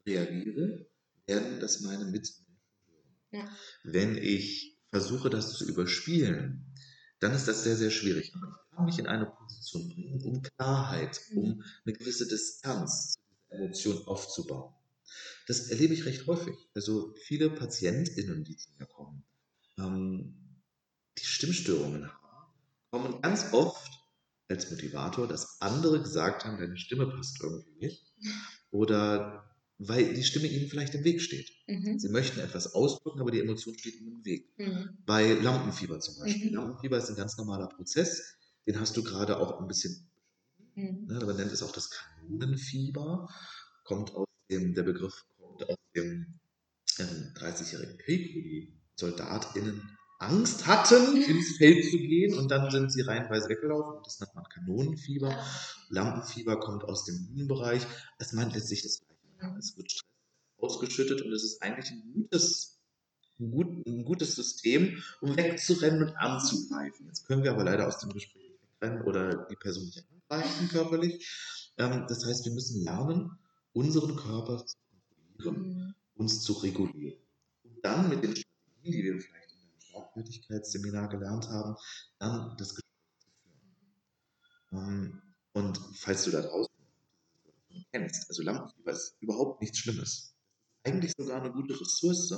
reagiere, werden das meine Mitmenschen hören.
Ja.
Wenn ich versuche, das zu überspielen, dann ist das sehr, sehr schwierig. Aber ich kann mich in eine Position bringen, um Klarheit, um eine gewisse Distanz zu dieser Emotion aufzubauen. Das erlebe ich recht häufig. Also viele PatientInnen, die zu mir kommen, ähm, die Stimmstörungen haben, kommen ganz oft als Motivator, dass andere gesagt haben, deine Stimme passt irgendwie nicht. Oder weil die Stimme ihnen vielleicht im Weg steht.
Mhm.
Sie möchten etwas ausdrücken, aber die Emotion steht ihnen im Weg.
Mhm.
Bei Lampenfieber zum Beispiel.
Mhm.
Lampenfieber ist ein ganz normaler Prozess. Den hast du gerade auch ein bisschen,
Mhm.
ne, man nennt es auch das Kanonenfieber. Kommt aus dem, der Begriff kommt aus dem ähm, 30-jährigen Krieg, wo die SoldatInnen Angst hatten, ins Feld zu gehen und dann sind sie reihenweise weggelaufen. Das nennt man Kanonenfieber. Lampenfieber kommt aus dem Bühnenbereich. Es meint letztlich das Gleiche. Es wird Stress ausgeschüttet und es ist eigentlich ein gutes, ein, gut, ein gutes System, um wegzurennen und anzugreifen. Jetzt können wir aber leider aus dem Gespräch nicht wegrennen oder die Person nicht angreifen körperlich. Ähm, das heißt, wir müssen lernen, unseren Körper zu kontrollieren,
Mhm.
uns zu regulieren. Und dann mit den Strategien, die wir vielleicht Schlagfertigkeitsseminar gelernt haben, dann das Gespräch zu führen. Ähm, Und falls du da draußen kennst, also Lampenfieber ist überhaupt nichts Schlimmes. Eigentlich sogar eine gute Ressource,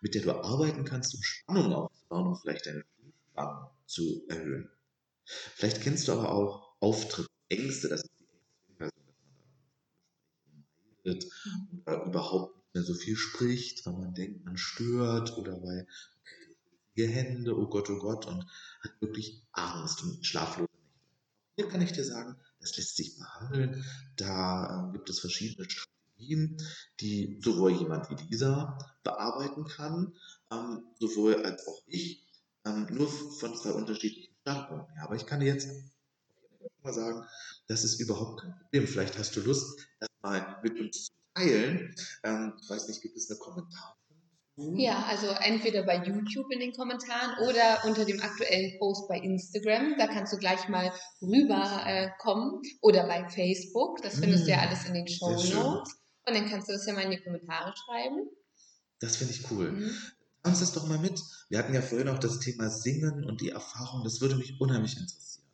mit der du arbeiten kannst, um Spannung aufzubauen und vielleicht deine Spannung zu erhöhen. Vielleicht kennst du aber auch Auftrittsängste, das ist die Ängste, dass man meidet oder überhaupt nicht mehr so viel spricht, weil man denkt, man stört oder weil Hände, oh Gott, oh Gott, und hat wirklich Angst und schlaflose Nächte. Hier kann ich dir sagen, das lässt sich behandeln. Da äh, gibt es verschiedene Strategien, die sowohl jemand wie dieser bearbeiten kann, ähm, sowohl als auch ich, ähm, nur von zwei unterschiedlichen Standpunkten. Aber ich kann dir jetzt mal sagen, das ist überhaupt kein Problem. Vielleicht hast du Lust, das mal mit uns zu teilen. Ähm, ich weiß nicht, gibt es eine Kommentarfunktion?
Ja, also entweder bei YouTube in den Kommentaren oder unter dem aktuellen Post bei Instagram. Da kannst du gleich mal rüber äh, kommen. Oder bei Facebook. Das findest du ja
Mm,
alles in den Show. Notes. Und dann kannst du das ja mal in die Kommentare schreiben.
Das finde ich cool.
Mhm.
Uns das doch mal mit. Wir hatten ja vorhin auch das Thema Singen und die Erfahrung. Das würde mich unheimlich interessieren.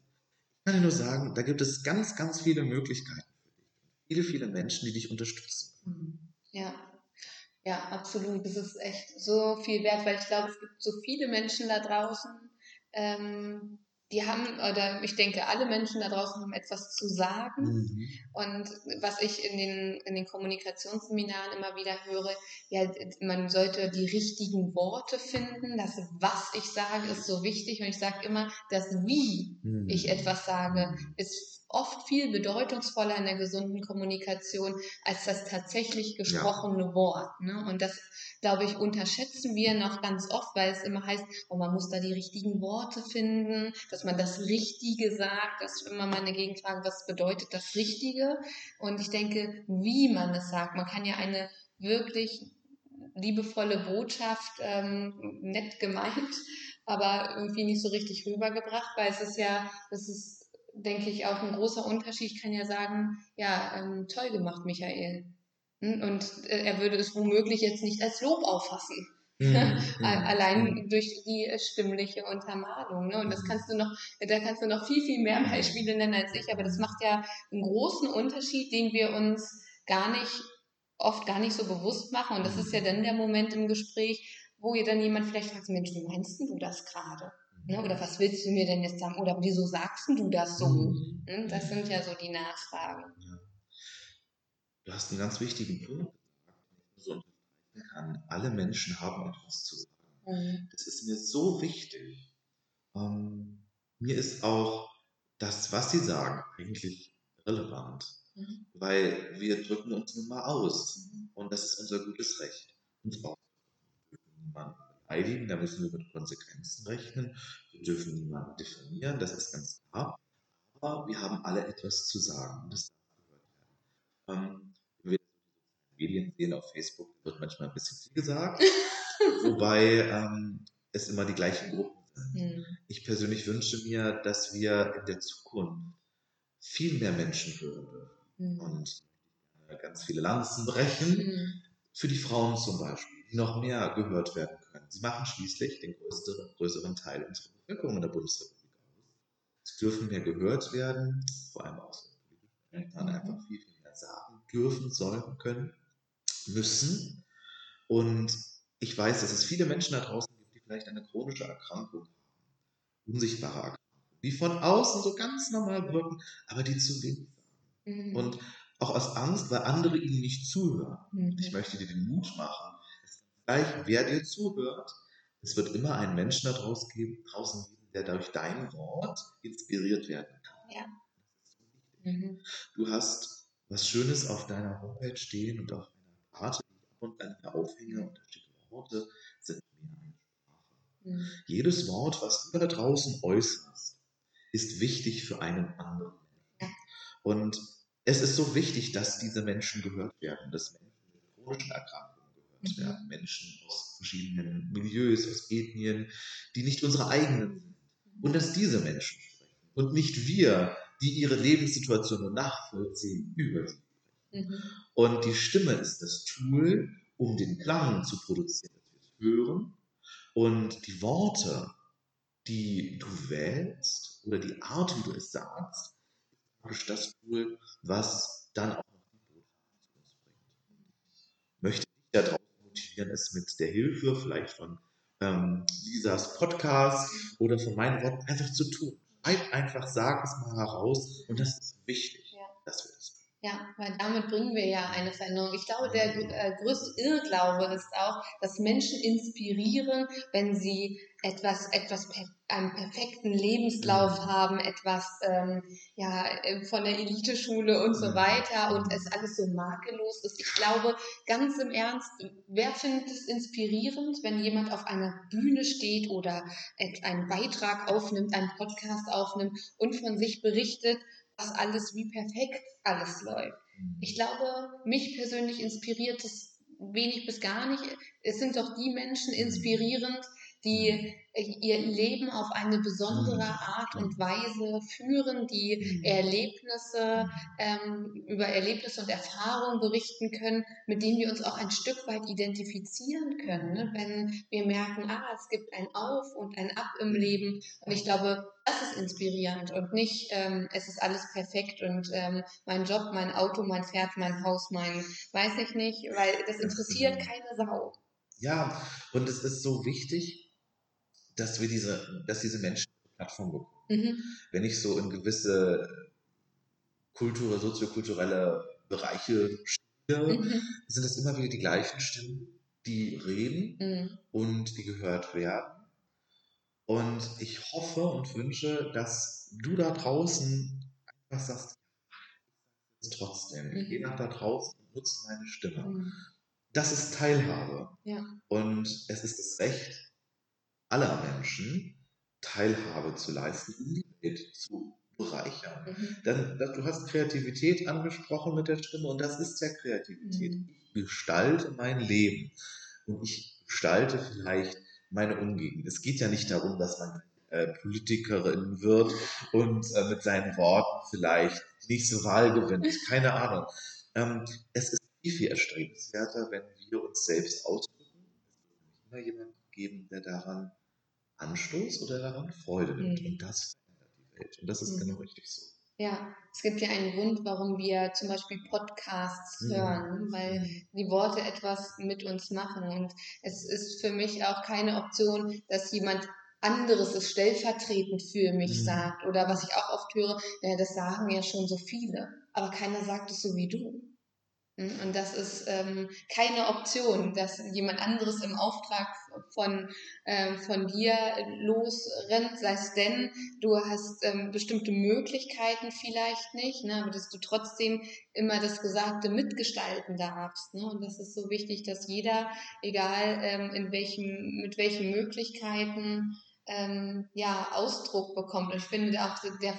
Ich kann dir nur sagen, da gibt es ganz, ganz viele Möglichkeiten für dich. Viele, viele Menschen, die dich unterstützen.
Mhm. Ja, ja, absolut. Das ist echt so viel wert, weil ich glaube, es gibt so viele Menschen da draußen, ähm, die haben, oder ich denke, alle Menschen da draußen haben etwas zu sagen. Mhm. Und was ich in den, in den Kommunikationsseminaren immer wieder höre, ja, man sollte die richtigen Worte finden. Das, was ich sage, ist so wichtig. Und ich sage immer, das Wie mhm. ich etwas sage, ist oft viel bedeutungsvoller in der gesunden Kommunikation als das tatsächlich gesprochene ja. Wort. Ne? Und das, glaube ich, unterschätzen wir noch ganz oft, weil es immer heißt, oh, man muss da die richtigen Worte finden, dass man das Richtige sagt. Das ist immer meine Gegenfrage, was bedeutet das Richtige? Und ich denke, wie man es sagt. Man kann ja eine wirklich liebevolle Botschaft, ähm, nett gemeint, aber irgendwie nicht so richtig rübergebracht, weil es ist ja, das ist denke ich, auch ein großer Unterschied. Ich kann ja sagen, ja, ähm, toll gemacht, Michael. Hm? Und äh, er würde es womöglich jetzt nicht als Lob auffassen. [laughs] Mhm. Allein mhm. durch die äh, stimmliche Untermalung. Ne? Und das kannst du noch, da kannst du noch viel, viel mehr Beispiele nennen als ich, aber das macht ja einen großen Unterschied, den wir uns gar nicht, oft gar nicht so bewusst machen. Und das ist ja dann der Moment im Gespräch, wo ihr dann jemand vielleicht fragt, Mensch, wie meinst du das gerade? Ne? Oder was willst du mir denn jetzt sagen? Oder wieso sagst du das so? Mhm. Ne? Das sind ja so die Nachfragen. Ja.
Du hast einen ganz wichtigen Punkt gesagt, kann. Alle Menschen haben etwas zu sagen. Mhm. Das ist mir so wichtig. Ähm, mir ist auch das, was sie sagen, eigentlich relevant. Mhm. Weil wir drücken uns nun mal aus. Mhm. Und das ist unser gutes Recht. Uns braucht niemand beleidigen, da müssen wir mit Konsequenzen rechnen. Wir dürfen niemanden diffamieren, das ist ganz klar. Aber wir haben alle etwas zu sagen das darf gehört werden. Ähm, wenn wir Medien sehen auf Facebook, wird manchmal ein bisschen viel gesagt, [laughs] wobei ähm, es immer die gleichen Gruppen sind. Mhm. Ich persönlich wünsche mir, dass wir in der Zukunft viel mehr Menschen hören mhm. und ganz viele Lanzen brechen. Mhm. Für die Frauen zum Beispiel noch mehr gehört werden können. Sie machen schließlich den größeren, größeren Teil unserer Bevölkerung in der Bundesrepublik aus. Sie dürfen mehr gehört werden, vor allem auch so dann einfach viel, viel mehr sagen dürfen, sollen, können, müssen. Und ich weiß, dass es viele Menschen da draußen gibt, die vielleicht eine chronische Erkrankung haben, unsichtbare Erkrankung, die von außen so ganz normal wirken, aber die zu wenig sagen. Mhm. Und auch aus Angst, weil andere ihnen nicht zuhören. Mhm. Ich möchte dir den Mut machen, gleich, wer dir zuhört. Es wird immer einen Menschen da draußen geben, der durch dein Wort inspiriert werden kann. Ja. Mhm. Du hast was Schönes auf deiner Homepage stehen und auf einer Karte, die ich ab und an hier aufhänge, und da steht Worte sind mehr eine Sprache. Mhm. Jedes Wort, was du da draußen äußerst, ist wichtig für einen anderen Menschen. Und es ist so wichtig, dass diese Menschen gehört werden, dass Menschen mit chronischen Erkrankungen und ja, Menschen aus verschiedenen Milieus, aus Ethnien, die nicht unsere eigenen sind. Und dass diese Menschen sprechen und nicht wir, die ihre Lebenssituation nur nachvollziehen, über sie sprechen. Mhm. Und die Stimme ist das Tool, um den Klang zu produzieren, dass wir es hören. Und die Worte, die du wählst oder die Art, wie du es sagst, ist das Tool, was dann auch noch die Botschaft zu uns bringt. Möchte ich darauf motivieren es mit der Hilfe vielleicht von ähm, Lisas Podcast oder von meinen Worten einfach zu tun. Einfach sag es mal heraus und das ist wichtig, ja. dass wir das tun.
Ja, weil damit bringen wir ja eine Veränderung. Ich glaube, der äh, größte Irrglaube ist auch, dass Menschen inspirieren, wenn sie etwas, etwas, einen perfekten Lebenslauf mhm. haben, etwas, ähm, ja, äh, von der Eliteschule und so mhm. weiter und es alles so makellos ist. Ich glaube, ganz im Ernst, wer findet es inspirierend, wenn jemand auf einer Bühne steht oder einen Beitrag aufnimmt, einen Podcast aufnimmt und von sich berichtet, was alles, wie perfekt alles läuft. Mhm. Ich glaube, mich persönlich inspiriert es wenig bis gar nicht. Es sind doch die Menschen mhm. inspirierend, die
Mhm.
ihr Leben auf eine besondere
Mhm.
Art und. Weise führen, die
Mhm.
Erlebnisse ähm, über Erlebnisse und Erfahrungen berichten können, mit denen wir uns auch ein Stück weit identifizieren können. Ne? Wenn wir merken, ah, es gibt ein Auf und ein Ab im Leben. Und ich glaube, das ist inspirierend und nicht, ähm, es ist alles perfekt und ähm, mein Job, mein Auto, mein Pferd, mein Haus, mein, weiß ich nicht, weil das interessiert keine Sau.
Ja, und es ist so wichtig, dass wir diese, dass diese Menschen eine Plattform bekommen.
Mhm.
Wenn ich so in gewisse Kultur, soziokulturelle Bereiche spiele,
Mhm.
sind es immer wieder die gleichen Stimmen, die reden
Mhm.
und die gehört werden. Und ich hoffe und wünsche, dass du da draußen einfach sagst, ich sag's trotzdem, ich
Mhm.
gehe nach da draußen und nutze meine Stimme.
Mhm.
Das ist Teilhabe.
Ja.
Und es ist das Recht aller Menschen, Teilhabe zu leisten, um die Welt zu bereichern.
Mhm.
Dann, das- du hast Kreativität angesprochen mit der Stimme und das ist ja Kreativität.
Mhm.
Ich gestalte mein Leben und ich gestalte vielleicht meine Umgebung. Es geht ja nicht darum, dass man äh, Politikerin wird und äh, mit seinen Worten vielleicht die nächste Wahl gewinnt. Keine Ahnung. Ähm, es ist viel, viel erstrebenswerter, wenn wir uns selbst ausdrücken. Es wird immer jemanden geben, der daran Anstoß oder daran Freude nimmt.
Mhm.
Und das verändert die Welt. Und das ist
Mhm.
genau richtig so.
Ja, es gibt ja einen Grund, warum wir zum Beispiel Podcasts
Mhm.
hören, weil die Worte etwas mit uns machen. Und es ist für mich auch keine Option, dass jemand anderes es stellvertretend für mich
Mhm.
sagt. Oder was ich auch oft höre, ja, das sagen ja schon so viele, aber keiner sagt es so wie du. Hm, Und das ist ähm, keine Option, dass jemand anderes im Auftrag von, ähm, von dir losrennt, sei es denn, du hast ähm, bestimmte Möglichkeiten vielleicht nicht, ne, aber dass du trotzdem immer das Gesagte mitgestalten darfst. Ne? Und das ist so wichtig, dass jeder, egal ähm, in welchem, mit welchen Möglichkeiten, ähm, ja, Ausdruck bekommt. Ich finde auch der,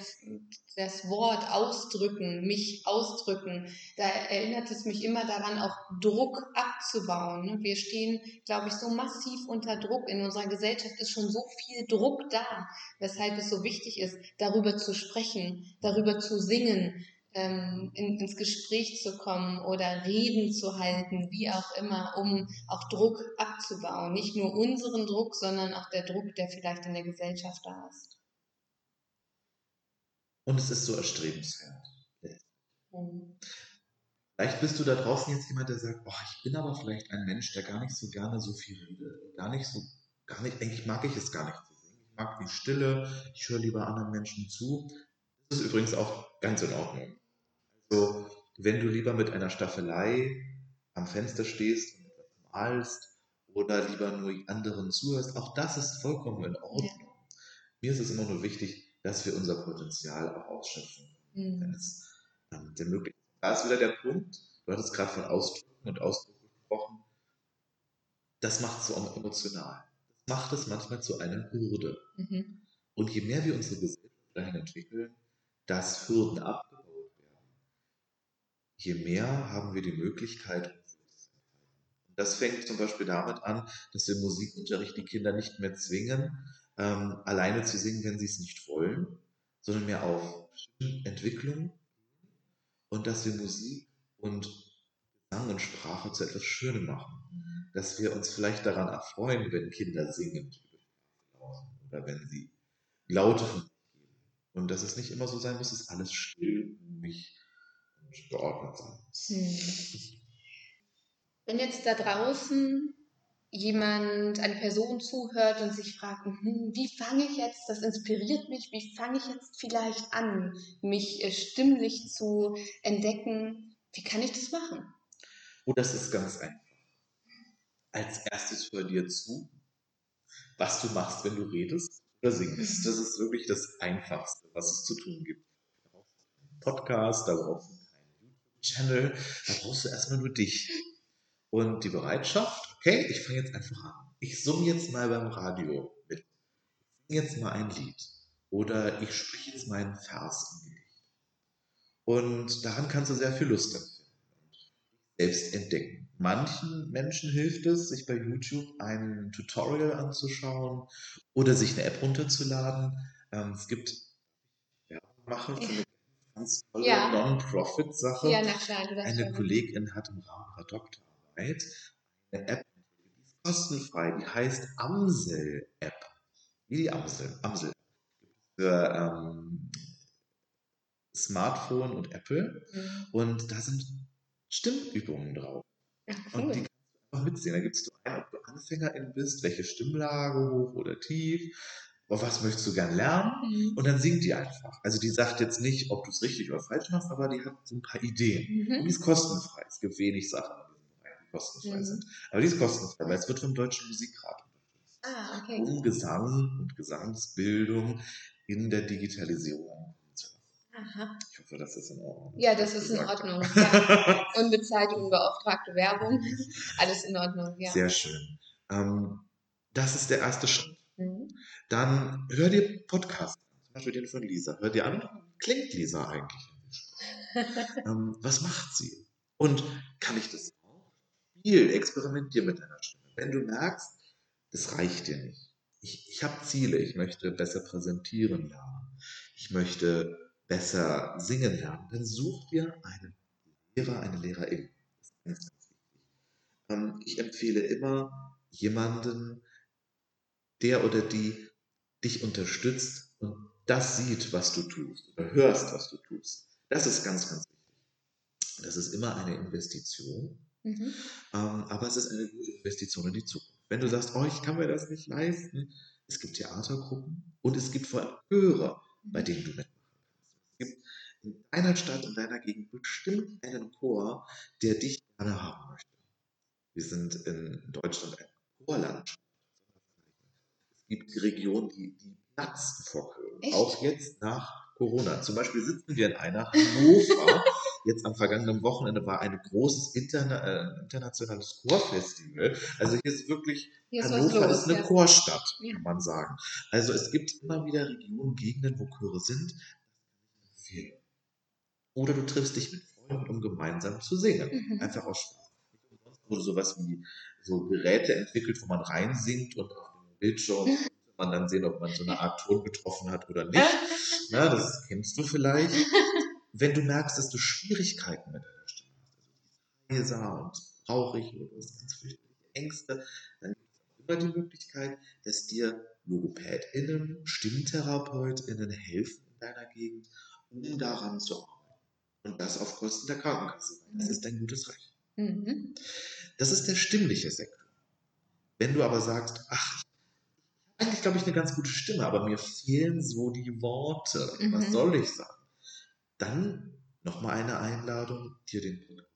das Wort ausdrücken, mich ausdrücken, da erinnert es mich immer daran, auch Druck abzubauen. ne? Wir stehen, glaube ich, so massiv unter Druck. In unserer Gesellschaft ist schon so viel Druck da, weshalb es so wichtig ist, darüber zu sprechen, darüber zu singen, ähm, in, ins Gespräch zu kommen oder Reden zu halten, wie auch immer, um auch Druck abzubauen. Nicht nur unseren Druck, sondern auch der Druck, der vielleicht in der Gesellschaft da ist.
Und es ist so erstrebenswert.
Mhm.
Vielleicht bist du da draußen jetzt jemand, der sagt, oh, ich bin aber vielleicht ein Mensch, der gar nicht so gerne so viel redet. Gar nicht so, gar nicht, eigentlich mag ich es gar nicht zu singen. Ich mag die Stille, ich höre lieber anderen Menschen zu. Das ist übrigens auch ganz in Ordnung. Also, wenn du lieber mit einer Staffelei am Fenster stehst und etwas malst oder lieber nur anderen zuhörst, auch das ist vollkommen in Ordnung. Mir ist es immer nur wichtig, dass wir unser Potenzial auch ausschöpfen wenn
Mhm.
es ähm, der möglich ist. Da ist wieder der Punkt, du hattest gerade von Ausdrücken und Ausdruck gesprochen, das macht es so emotional. Das macht es manchmal zu einer Hürde.
Mhm.
Und je mehr wir unsere Gesellschaft dahin entwickeln, dass Hürden werden, je mehr haben wir die Möglichkeit, das fängt zum Beispiel damit an, dass wir im Musikunterricht die Kinder nicht mehr zwingen, ähm, alleine zu singen, wenn sie es nicht wollen, sondern mehr auf Entwicklung und dass wir Musik und Gesang und Sprache zu etwas Schönem machen. Dass wir uns vielleicht daran erfreuen, wenn Kinder laufen oder wenn sie Laute von sich. Und dass es nicht immer so sein muss, dass alles still, und geordnet sein.
Hm. Wenn jetzt da draußen jemand, eine Person zuhört und sich fragt, hm, wie fange ich jetzt, das inspiriert mich, wie fange ich jetzt vielleicht an, mich äh, stimmlich zu entdecken, wie kann ich das machen?
Oh, das ist ganz einfach. Als erstes hör dir zu, was du machst, wenn du redest oder singst. Das ist wirklich das Einfachste, was es zu tun gibt. Podcast, da YouTube-Channel, da brauchst du erstmal nur dich. Und die Bereitschaft, okay, ich fange jetzt einfach an. Ich summe jetzt mal beim Radio mit. Ich singe jetzt mal ein Lied. Oder ich spreche jetzt mal einen Vers im Gedicht. Und daran kannst du sehr viel Lust empfinden selbst entdecken. Manchen Menschen hilft es, sich bei YouTube ein Tutorial anzuschauen oder sich eine App runterzuladen. Ähm, es gibt für eine ganz tolle
Ja.
Non-Profit-Sache.
Ja, na klar, du darfst
Eine
schon.
Kollegin hat im Rahmen ihrer Doktorarbeit eine App, die ist kostenfrei, die heißt Amsel-App. Wie die Amsel. Amsel. Für ähm, Smartphone und Apple.
Mhm.
Und da sind Stimmübungen drauf.
Ja,
Und die
cool.
kannst du einfach mitsehen. Da gibst du ein, ob du Anfängerin bist, welche Stimmlage, hoch oder tief. Was möchtest du gern lernen?
Mhm.
Und dann singt die einfach. Also die sagt jetzt nicht, ob du es richtig oder falsch machst, aber die hat so ein paar Ideen. Und
Mhm.
die ist kostenfrei. Es gibt wenig Sachen, die kostenfrei
Mhm.
sind. Aber die ist kostenfrei, weil es wird vom Deutschen Musikrat unterstützt.
Ah, okay.
Um Gesang und Gesangsbildung in der Digitalisierung.
Aha.
Ich hoffe, das ist in Ordnung.
Ja, das ist in Ordnung. Ja. [laughs] Unbezahlte, unbeauftragte Werbung. Alles in Ordnung, ja.
Sehr schön. Ähm, das ist der erste Schritt.
Mhm.
Dann hör dir Podcasts an, zum Beispiel den von Lisa. Hör dir an, klingt Lisa eigentlich? [laughs] ähm, was macht sie? Und kann ich das auch? Spiel, experimentier mit deiner Stimme. Wenn du merkst, das reicht dir nicht. Ich, ich habe Ziele, ich möchte besser präsentieren lernen. Ich möchte besser singen lernen. Dann such dir einen Lehrer, eine Lehrerin. Das ist ganz, ganz wichtig. Ähm, ich empfehle immer jemanden, der oder die dich unterstützt und das sieht, was du tust oder hörst, was du tust. Das ist ganz, ganz wichtig. Das ist immer eine Investition,
Mhm.
ähm, aber es ist eine gute Investition in die Zukunft. Wenn du sagst, oh, ich kann mir das nicht leisten, es gibt Theatergruppen und es gibt vor allem Chöre, bei denen du mitmachen kannst. Es gibt in deiner Stadt, in deiner Gegend bestimmt einen Chor, der dich gerne haben möchte. Wir sind in Deutschland ein Chorland. Gibt Regionen, die, die platzen vor.
Echt?
Auch jetzt nach Corona. Zum Beispiel sitzen wir in einer Hannover. [laughs] Jetzt am vergangenen Wochenende war ein großes interna äh, internationales Chorfestival. Also hier ist wirklich
Hier ist
Hannover
los.
ist eine
ja.
Chorstadt, kann man sagen. Also es gibt immer wieder Regionen, Gegenden, wo Chöre sind. Viel. Oder du triffst dich mit Freunden, um gemeinsam zu singen.
Mhm.
Einfach aus Spaß. Wurde sowas wie so Geräte entwickelt, wo man reinsingt und auf Bildschirm kann man dann sehen, ob man so eine Art Ton getroffen hat oder nicht. Na, das kennst du vielleicht. Wenn du merkst, dass du Schwierigkeiten mit deiner Stimme hast, also heiser und traurig oder du hast ganz fürchterliche Ängste, dann gibt es immer die Möglichkeit, dass dir LogopädInnen, StimmtherapeutInnen helfen in deiner Gegend, um daran zu arbeiten. Und das auf Kosten der Krankenkasse. Das ist ein gutes Recht.
Mhm.
Das ist der stimmliche Sektor. Wenn du aber sagst, ach, eigentlich glaube ich eine ganz gute Stimme, aber mir fehlen so die Worte. Was
Mhm.
soll ich sagen? Dann nochmal eine Einladung, dir den Podcast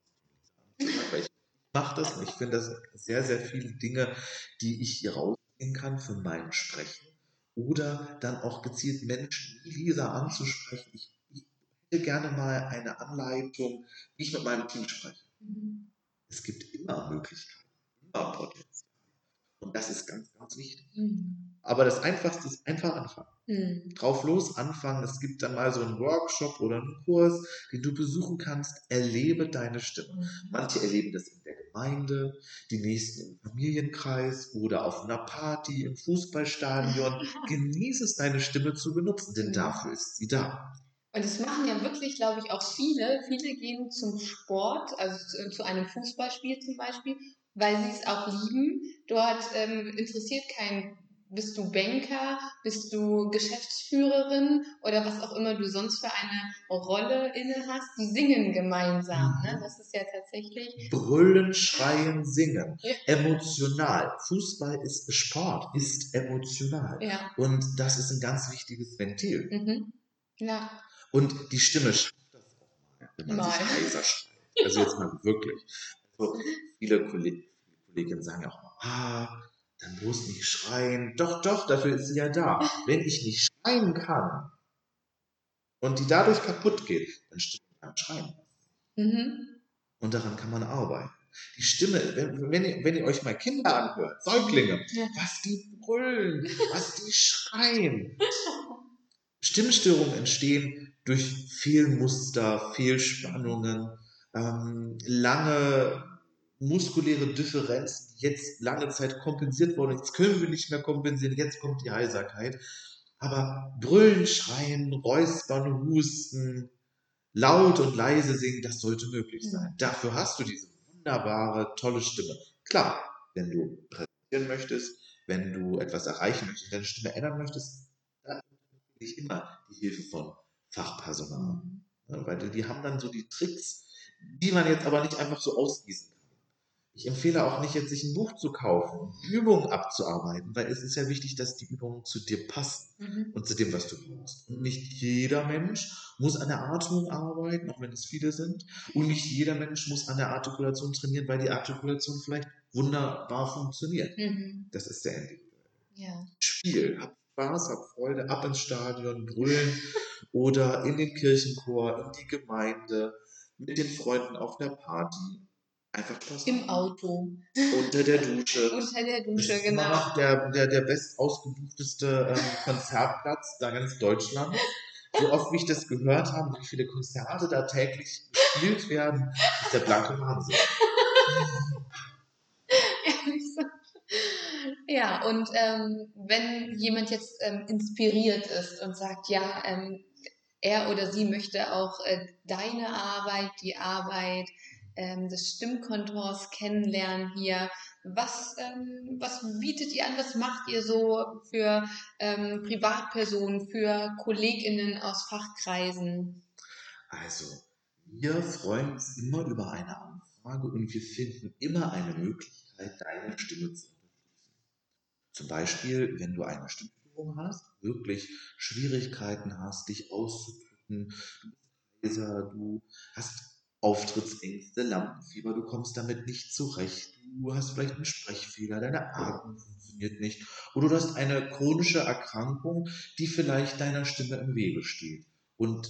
ich mache das und ich finde das sehr, sehr viele Dinge, die ich hier rausziehen kann für mein Sprechen. Oder dann auch gezielt Menschen wie Lisa anzusprechen. Ich, ich hätte gerne mal eine Anleitung, wie ich mit meinem Team spreche.
Mhm.
Es gibt immer Möglichkeiten, immer Potenzial. Und das ist ganz, ganz wichtig.
Mhm.
Aber das Einfachste ist einfach anfangen.
Mhm.
Drauf los anfangen. Es gibt dann mal so einen Workshop oder einen Kurs, den du besuchen kannst. Erlebe deine Stimme. Manche erleben das in der Gemeinde, die nächsten im Familienkreis oder auf einer Party im Fußballstadion. [laughs] Genieße es, deine Stimme zu benutzen, denn
Mhm.
dafür ist sie da.
Und das machen ja wirklich, glaube ich, auch viele. Viele gehen zum Sport, also zu, zu einem Fußballspiel zum Beispiel, weil sie es auch lieben. Dort ähm, interessiert kein, bist du Banker, bist du Geschäftsführerin oder was auch immer du sonst für eine Rolle inne hast. Die singen gemeinsam. Ne?
Mhm.
Das ist ja tatsächlich.
Brüllen, schreien, singen.
Ja.
Emotional. Fußball ist Sport, ist emotional.
Ja.
Und das ist ein ganz wichtiges Ventil.
Mhm. Ja.
Und die Stimme schafft das auch mal, wenn man
Mal.
sich heiser schreit. Also jetzt mal wirklich. Viele Kolleg Kolleginnen sagen ja auch, ah, dann bloß nicht schreien. Doch, doch, dafür ist sie ja da. Wenn ich nicht schreien kann und die dadurch kaputt geht, dann stimmt beim Schreien.
Mhm.
Und daran kann man arbeiten. Die Stimme, wenn, wenn, ihr, wenn ihr euch mal Kinder anhört, Säuglinge,
Ja.
was die brüllen, was die schreien. Stimmstörungen entstehen durch Fehlmuster, Fehlspannungen, ähm, lange muskuläre Differenzen, die jetzt lange Zeit kompensiert wurden. Jetzt können wir nicht mehr kompensieren, jetzt kommt die Heiserkeit. Aber brüllen, schreien, räuspern, husten, laut und leise singen, das sollte möglich sein. Dafür hast du diese wunderbare, tolle Stimme. Klar, wenn du präsentieren möchtest, wenn du etwas erreichen möchtest, deine Stimme ändern möchtest, dann nicht immer die Hilfe von Fachpersonal. Ja, weil die, die haben dann so die Tricks, die man jetzt aber nicht einfach so ausgießen kann. Ich empfehle auch nicht, jetzt sich ein Buch zu kaufen, Übungen abzuarbeiten, weil es ist ja wichtig, dass die Übungen zu dir passen
Mhm.
und zu dem, was du brauchst. Und nicht jeder Mensch muss an der Atmung arbeiten, auch wenn es viele sind. Und nicht jeder Mensch muss an der Artikulation trainieren, weil die Artikulation vielleicht wunderbar funktioniert.
Mhm.
Das ist der Ende.
Ja.
Spiel, hab Spaß, hab Freude, ab ins Stadion, brüllen oder in den Kirchenchor, in die Gemeinde, mit den Freunden auf der Party. Einfach Spaß
Im. Auto,
Unter der Dusche. [laughs]
unter der
Das
Dusche,
ist immer
genau.
noch der, der, der best ausgebuchteste ähm, Konzertplatz da ganz Deutschland. So oft wie ich das gehört habe, wie viele Konzerte da täglich gespielt werden, ist der blanke Wahnsinn. [laughs]
Ja, und ähm, wenn jemand jetzt ähm, inspiriert ist und sagt, ja, ähm, er oder sie möchte auch äh, deine Arbeit, die Arbeit ähm, des Stimmkontors kennenlernen hier, was, ähm, was bietet ihr an, was macht ihr so für ähm, Privatpersonen, für KollegInnen aus Fachkreisen?
Also, wir freuen uns immer über eine Anfrage und wir finden immer eine Möglichkeit, deine Stimme zu unterstützen. Zum Beispiel, wenn du eine Stimmstörung hast, wirklich Schwierigkeiten hast, dich auszudrücken, du hast Auftrittsängste, Lampenfieber, du kommst damit nicht zurecht, du hast vielleicht einen Sprechfehler, deine Atmung funktioniert nicht oder du hast eine chronische Erkrankung, die vielleicht deiner Stimme im Wege steht. Und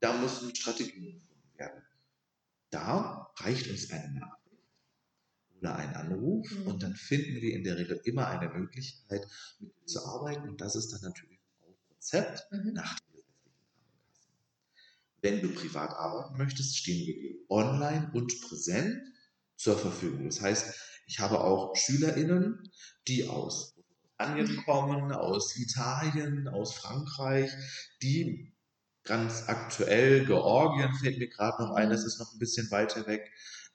da müssen Strategien gefunden werden. Da reicht uns eine Nachricht oder ein Anruf
Mhm.
und dann finden wir in der Regel immer eine Möglichkeit, mit dir zu arbeiten und das ist dann natürlich auch Rezept
Mhm.
nach den gesetzlichen Krankenkassen. Wenn du privat arbeiten möchtest, stehen wir dir online und präsent zur Verfügung. Das heißt, ich habe auch SchülerInnen, die aus Großbritannien kommen, aus Italien, aus Frankreich, die ganz aktuell, Georgien fällt mir gerade noch ein, das ist noch ein bisschen weiter weg,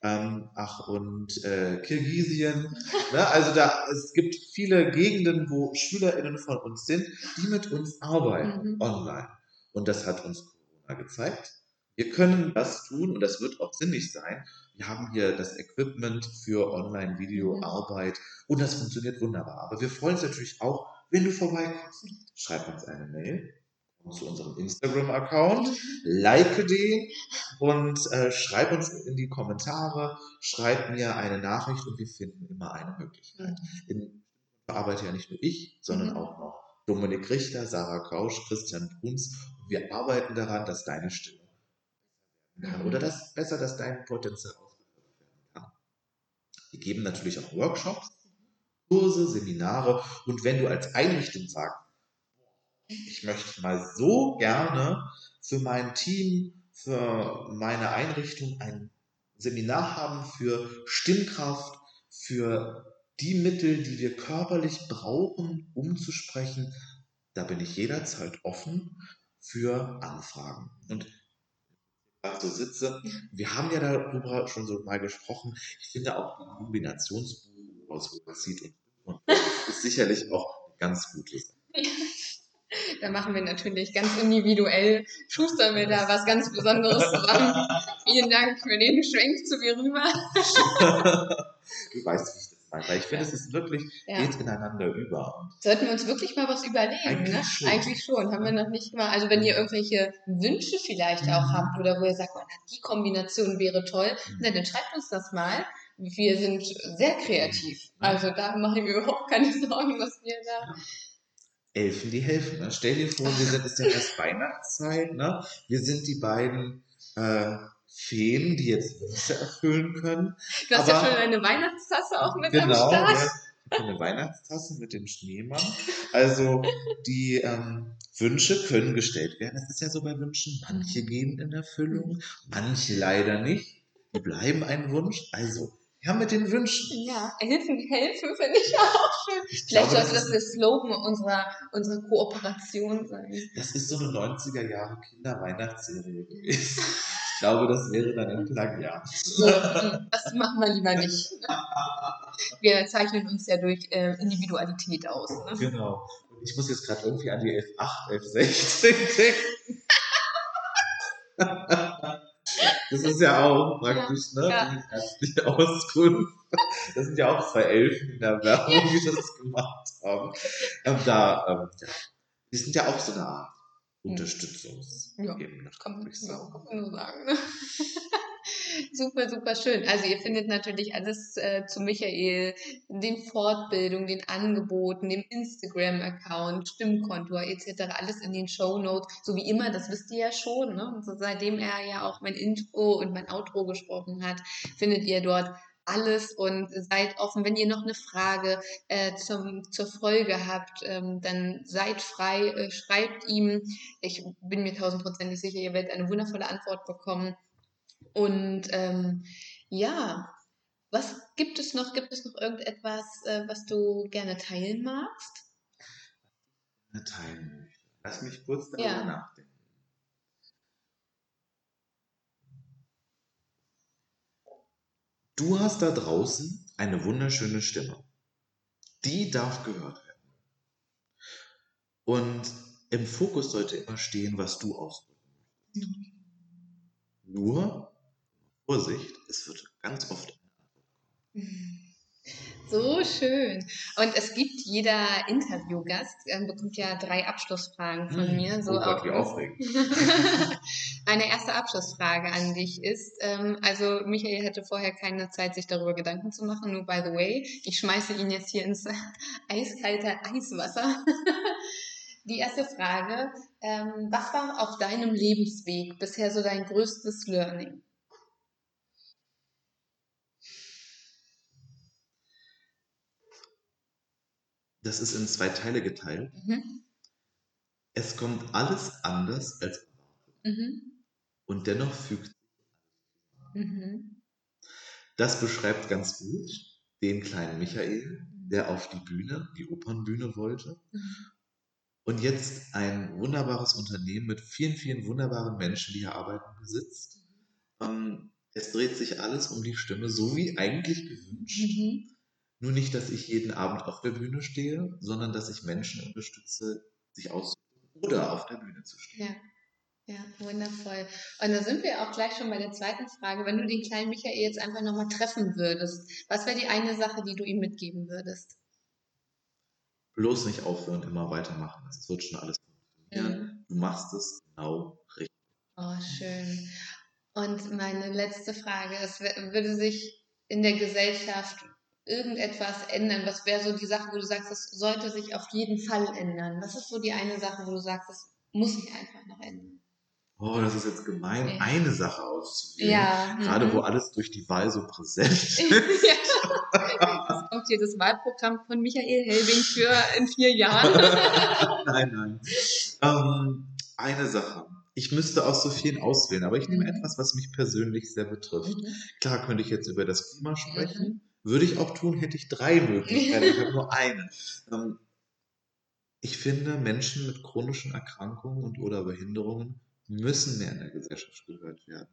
ähm, ach und äh, Kirgisien. Ne? Also da, es gibt viele Gegenden, wo SchülerInnen von uns sind, die mit uns arbeiten
Mhm.
online. Und das hat uns Corona gezeigt. Wir können das tun und das wird auch sinnig sein. Wir haben hier das Equipment für Online-Video-Arbeit und das funktioniert wunderbar. Aber wir freuen uns natürlich auch, wenn du vorbeikommst. Schreib uns eine Mail zu unserem Instagram-Account, like den und äh, schreib uns in die Kommentare, schreib mir eine Nachricht und wir finden immer eine Möglichkeit. In arbeite ja nicht nur ich, sondern
Mhm.
auch noch Dominik Richter, Sarah Krausch, Christian Bruns. Und wir arbeiten daran, dass deine Stimme kann
Mhm.
oder das besser, dass dein Potenzial ausgeführt werden kann. Wir geben natürlich auch Workshops, Kurse, Seminare und wenn du als Einrichtung sagst, ich möchte mal so gerne für mein Team, für meine Einrichtung ein Seminar haben für Stimmkraft, für die Mittel, die wir körperlich brauchen, um zu sprechen, da bin ich jederzeit offen für Anfragen. Und so sitze, wir haben ja darüber schon so mal gesprochen. Ich finde auch die Kombinationsbuch aus Wurzelseed und, und ist sicherlich auch ganz gute Sache.
Da machen wir natürlich ganz individuell, schustern wir da was ganz Besonderes zusammen. [laughs] Vielen Dank für den Schwenk zu mir rüber.
du weißt, wie ich das meine. Weil ich finde, es ist wirklich,
Ja.
geht ineinander über.
Sollten wir uns wirklich mal was überlegen,
Eigentlich
ne?
schon.
Eigentlich schon. Haben wir noch nicht mal. Also wenn ihr irgendwelche Wünsche vielleicht auch
Mhm.
habt oder wo ihr sagt, oh, die Kombination wäre toll,
Mhm.
dann schreibt uns das mal. Wir sind sehr kreativ. Also da mache ich mir überhaupt keine [laughs] Sorgen, was wir da.
Elfen, die helfen. Ne? Stell dir vor, wir sind, es ist ja erst Weihnachtszeit, ne? Wir sind die beiden äh, Feen, die jetzt Wünsche erfüllen können.
Du hast ja
Aber-
schon eine Weihnachtstasse auch mit am
Genau,
Start.
ja. Ich habe eine Weihnachtstasse mit dem Schneemann. Also die ähm, Wünsche können gestellt werden. Es ist ja so bei Wünschen, manche gehen in Erfüllung, manche leider nicht. Die bleiben ein Wunsch. Also Ja, mit den Wünschen.
Ja, helfen, helfen finde ich auch schön. Ich Vielleicht glaube, sollte das, das der Slogan unserer, unserer Kooperation sein.
Das ist so eine 90er Jahre Kinder-Weihnachtsserie gewesen. Ich glaube, das wäre dann ein Plagiat.
So, das machen wir lieber nicht. Wir zeichnen uns ja durch äh, Individualität aus. Ne?
Genau. Und ich muss jetzt gerade irgendwie an die F8, F16 denken. [laughs] Das ist ja auch praktisch, ja, ne? Ja. Die ärztliche Auskunft. Das sind ja auch zwei Elfen in der Werbung, die das gemacht haben. Ähm, da, ähm, ja. Die sind ja auch so eine Art Unterstützungsebene. Ja,
kann man nur sagen. Ne? [laughs] super, super schön. Also ihr findet natürlich alles äh, zu Michael, den Fortbildungen, den Angeboten, dem Instagram-Account, Stimmkonto etc. alles in den Show Notes. So wie immer, das wisst ihr ja schon. Ne? So, seitdem er ja auch mein Intro und mein Outro gesprochen hat, findet ihr dort alles und seid offen. Wenn ihr noch eine Frage äh, zum, zur Folge habt, ähm, dann seid frei, äh, schreibt ihm. Ich bin mir tausendprozentig sicher, ihr werdet eine wundervolle Antwort bekommen. Und ähm, ja, was gibt es noch? Gibt es noch irgendetwas, äh, was du gerne teilen magst?
Teilen möchte. Lass mich kurz darüber ja. nachdenken. Du hast da draußen eine wunderschöne Stimme. Die darf gehört werden. Und im Fokus sollte immer stehen, was du ausdrücken möchtest. Mhm. Nur Vorsicht, es wird ganz oft [laughs]
so schön. Und es gibt jeder Interviewgast, äh, bekommt ja drei Abschlussfragen von hm. mir. So oh
Gott, wie aufregend. [laughs]
Meine erste Abschlussfrage an dich ist, ähm, also Michael hätte vorher keine Zeit, sich darüber Gedanken zu machen, nur by the way, ich schmeiße ihn jetzt hier ins [laughs] eiskalte Eiswasser. Die erste Frage, ähm, was war auf deinem Lebensweg bisher so dein größtes Learning?
Das ist in zwei Teile geteilt. Mhm. Es kommt alles anders als erwartet. Mhm. Und dennoch fügt sich mhm. Das beschreibt ganz gut den kleinen Michael, der auf die Bühne, die Opernbühne wollte. Mhm. Und jetzt ein wunderbares Unternehmen mit vielen, vielen wunderbaren Menschen, die hier arbeiten, besitzt. Ähm, es dreht sich alles um die Stimme, so wie eigentlich gewünscht. Nur nicht, dass ich jeden Abend auf der Bühne stehe, sondern dass ich Menschen unterstütze, sich auszudrücken oder auf der Bühne zu stehen.
Ja. Ja, wundervoll. Und da sind wir auch gleich schon bei der zweiten Frage. Wenn du den kleinen Michael jetzt einfach nochmal treffen würdest, was wäre die eine Sache, die du ihm mitgeben würdest?
Bloß nicht aufhören, immer weitermachen. Es wird schon alles funktionieren. Mhm. Du machst es genau richtig.
Oh, schön. Und meine letzte Frage ist, würde sich in der Gesellschaft irgendetwas ändern? Was wäre so die Sache, wo du sagst, das sollte sich auf jeden Fall ändern? Was ist so die eine Sache, wo du sagst, das muss sich einfach noch ändern?
Oh, das ist jetzt gemein, ja. eine Sache auszuwählen. Ja. Gerade mhm. wo alles durch die Wahl so präsent [laughs] ist. [laughs] ja,
Jetzt kommt hier das Wahlprogramm von Michael Helbing für in vier Jahren. [laughs]
nein, nein. Ähm, eine Sache. Ich müsste aus so vielen auswählen, aber ich nehme mhm. etwas, was mich persönlich sehr betrifft. Mhm. Klar könnte ich jetzt über das Klima sprechen. Mhm. Würde ich auch tun, hätte ich drei Möglichkeiten. ich habe nur eine. Ähm, ich finde, Menschen mit chronischen Erkrankungen und oder Behinderungen müssen mehr in der Gesellschaft gehört werden.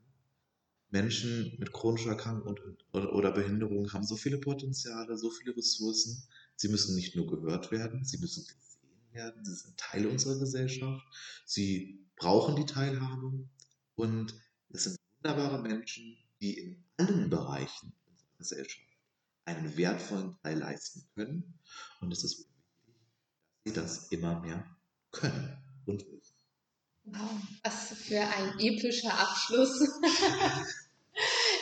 Menschen mit chronischer Erkrankung und, oder, oder Behinderung haben so viele Potenziale, so viele Ressourcen. Sie müssen nicht nur gehört werden, sie müssen gesehen werden. Sie sind Teil unserer Gesellschaft. Sie brauchen die Teilhabe. Und es sind wunderbare Menschen, die in allen Bereichen unserer Gesellschaft einen wertvollen Teil leisten können. Und es ist wichtig, dass sie das immer mehr können und wissen.
Wow, was für ein epischer Abschluss. [laughs]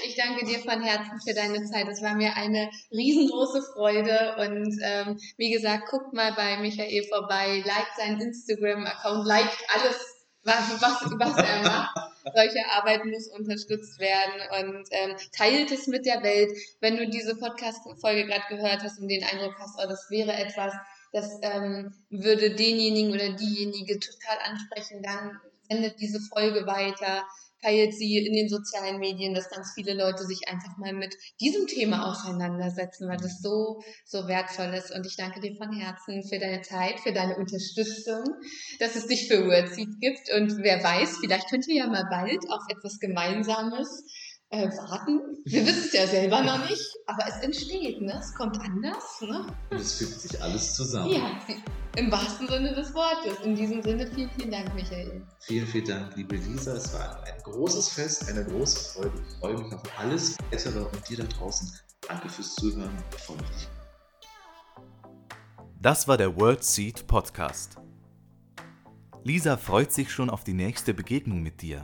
Ich danke dir von Herzen für deine Zeit. Es war mir eine riesengroße Freude. Und ähm, wie gesagt, guckt mal bei Michael vorbei, liked seinen Instagram-Account, liked alles, was, was, was er macht. Solche Arbeit muss unterstützt werden und ähm, teilt es mit der Welt. Wenn du diese Podcast-Folge gerade gehört hast und den Eindruck hast, oh, das wäre etwas, das ähm, würde denjenigen oder diejenige total ansprechen, dann sendet diese Folge weiter teilt sie in den sozialen Medien, dass ganz viele Leute sich einfach mal mit diesem Thema auseinandersetzen, weil das so, so wertvoll ist. Und ich danke dir von Herzen für deine Zeit, für deine Unterstützung, dass es dich für Wordseed gibt. Und wer weiß, vielleicht könnt ihr ja mal bald auf etwas Gemeinsames äh, warten. Wir wissen es ja selber noch nicht, aber es entsteht, ne? Es kommt anders, ne?
Und es fügt sich alles zusammen.
Ja, im wahrsten Sinne des Wortes. In diesem Sinne vielen, vielen Dank, Michael.
Vielen, vielen Dank, liebe Lisa. Es war ein großes Fest, eine große Freude. Ich freue mich auf alles weitere und dir da draußen. Danke fürs Zuhören. Ich freue mich.
Das war der World Seed Podcast. Lisa freut sich schon auf die nächste Begegnung mit dir.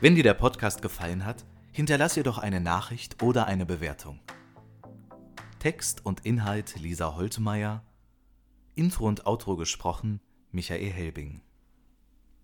Wenn dir der Podcast gefallen hat, hinterlass ihr doch eine Nachricht oder eine Bewertung. Text und Inhalt Lisa Holtmeier, Intro und Outro gesprochen Michael Helbing.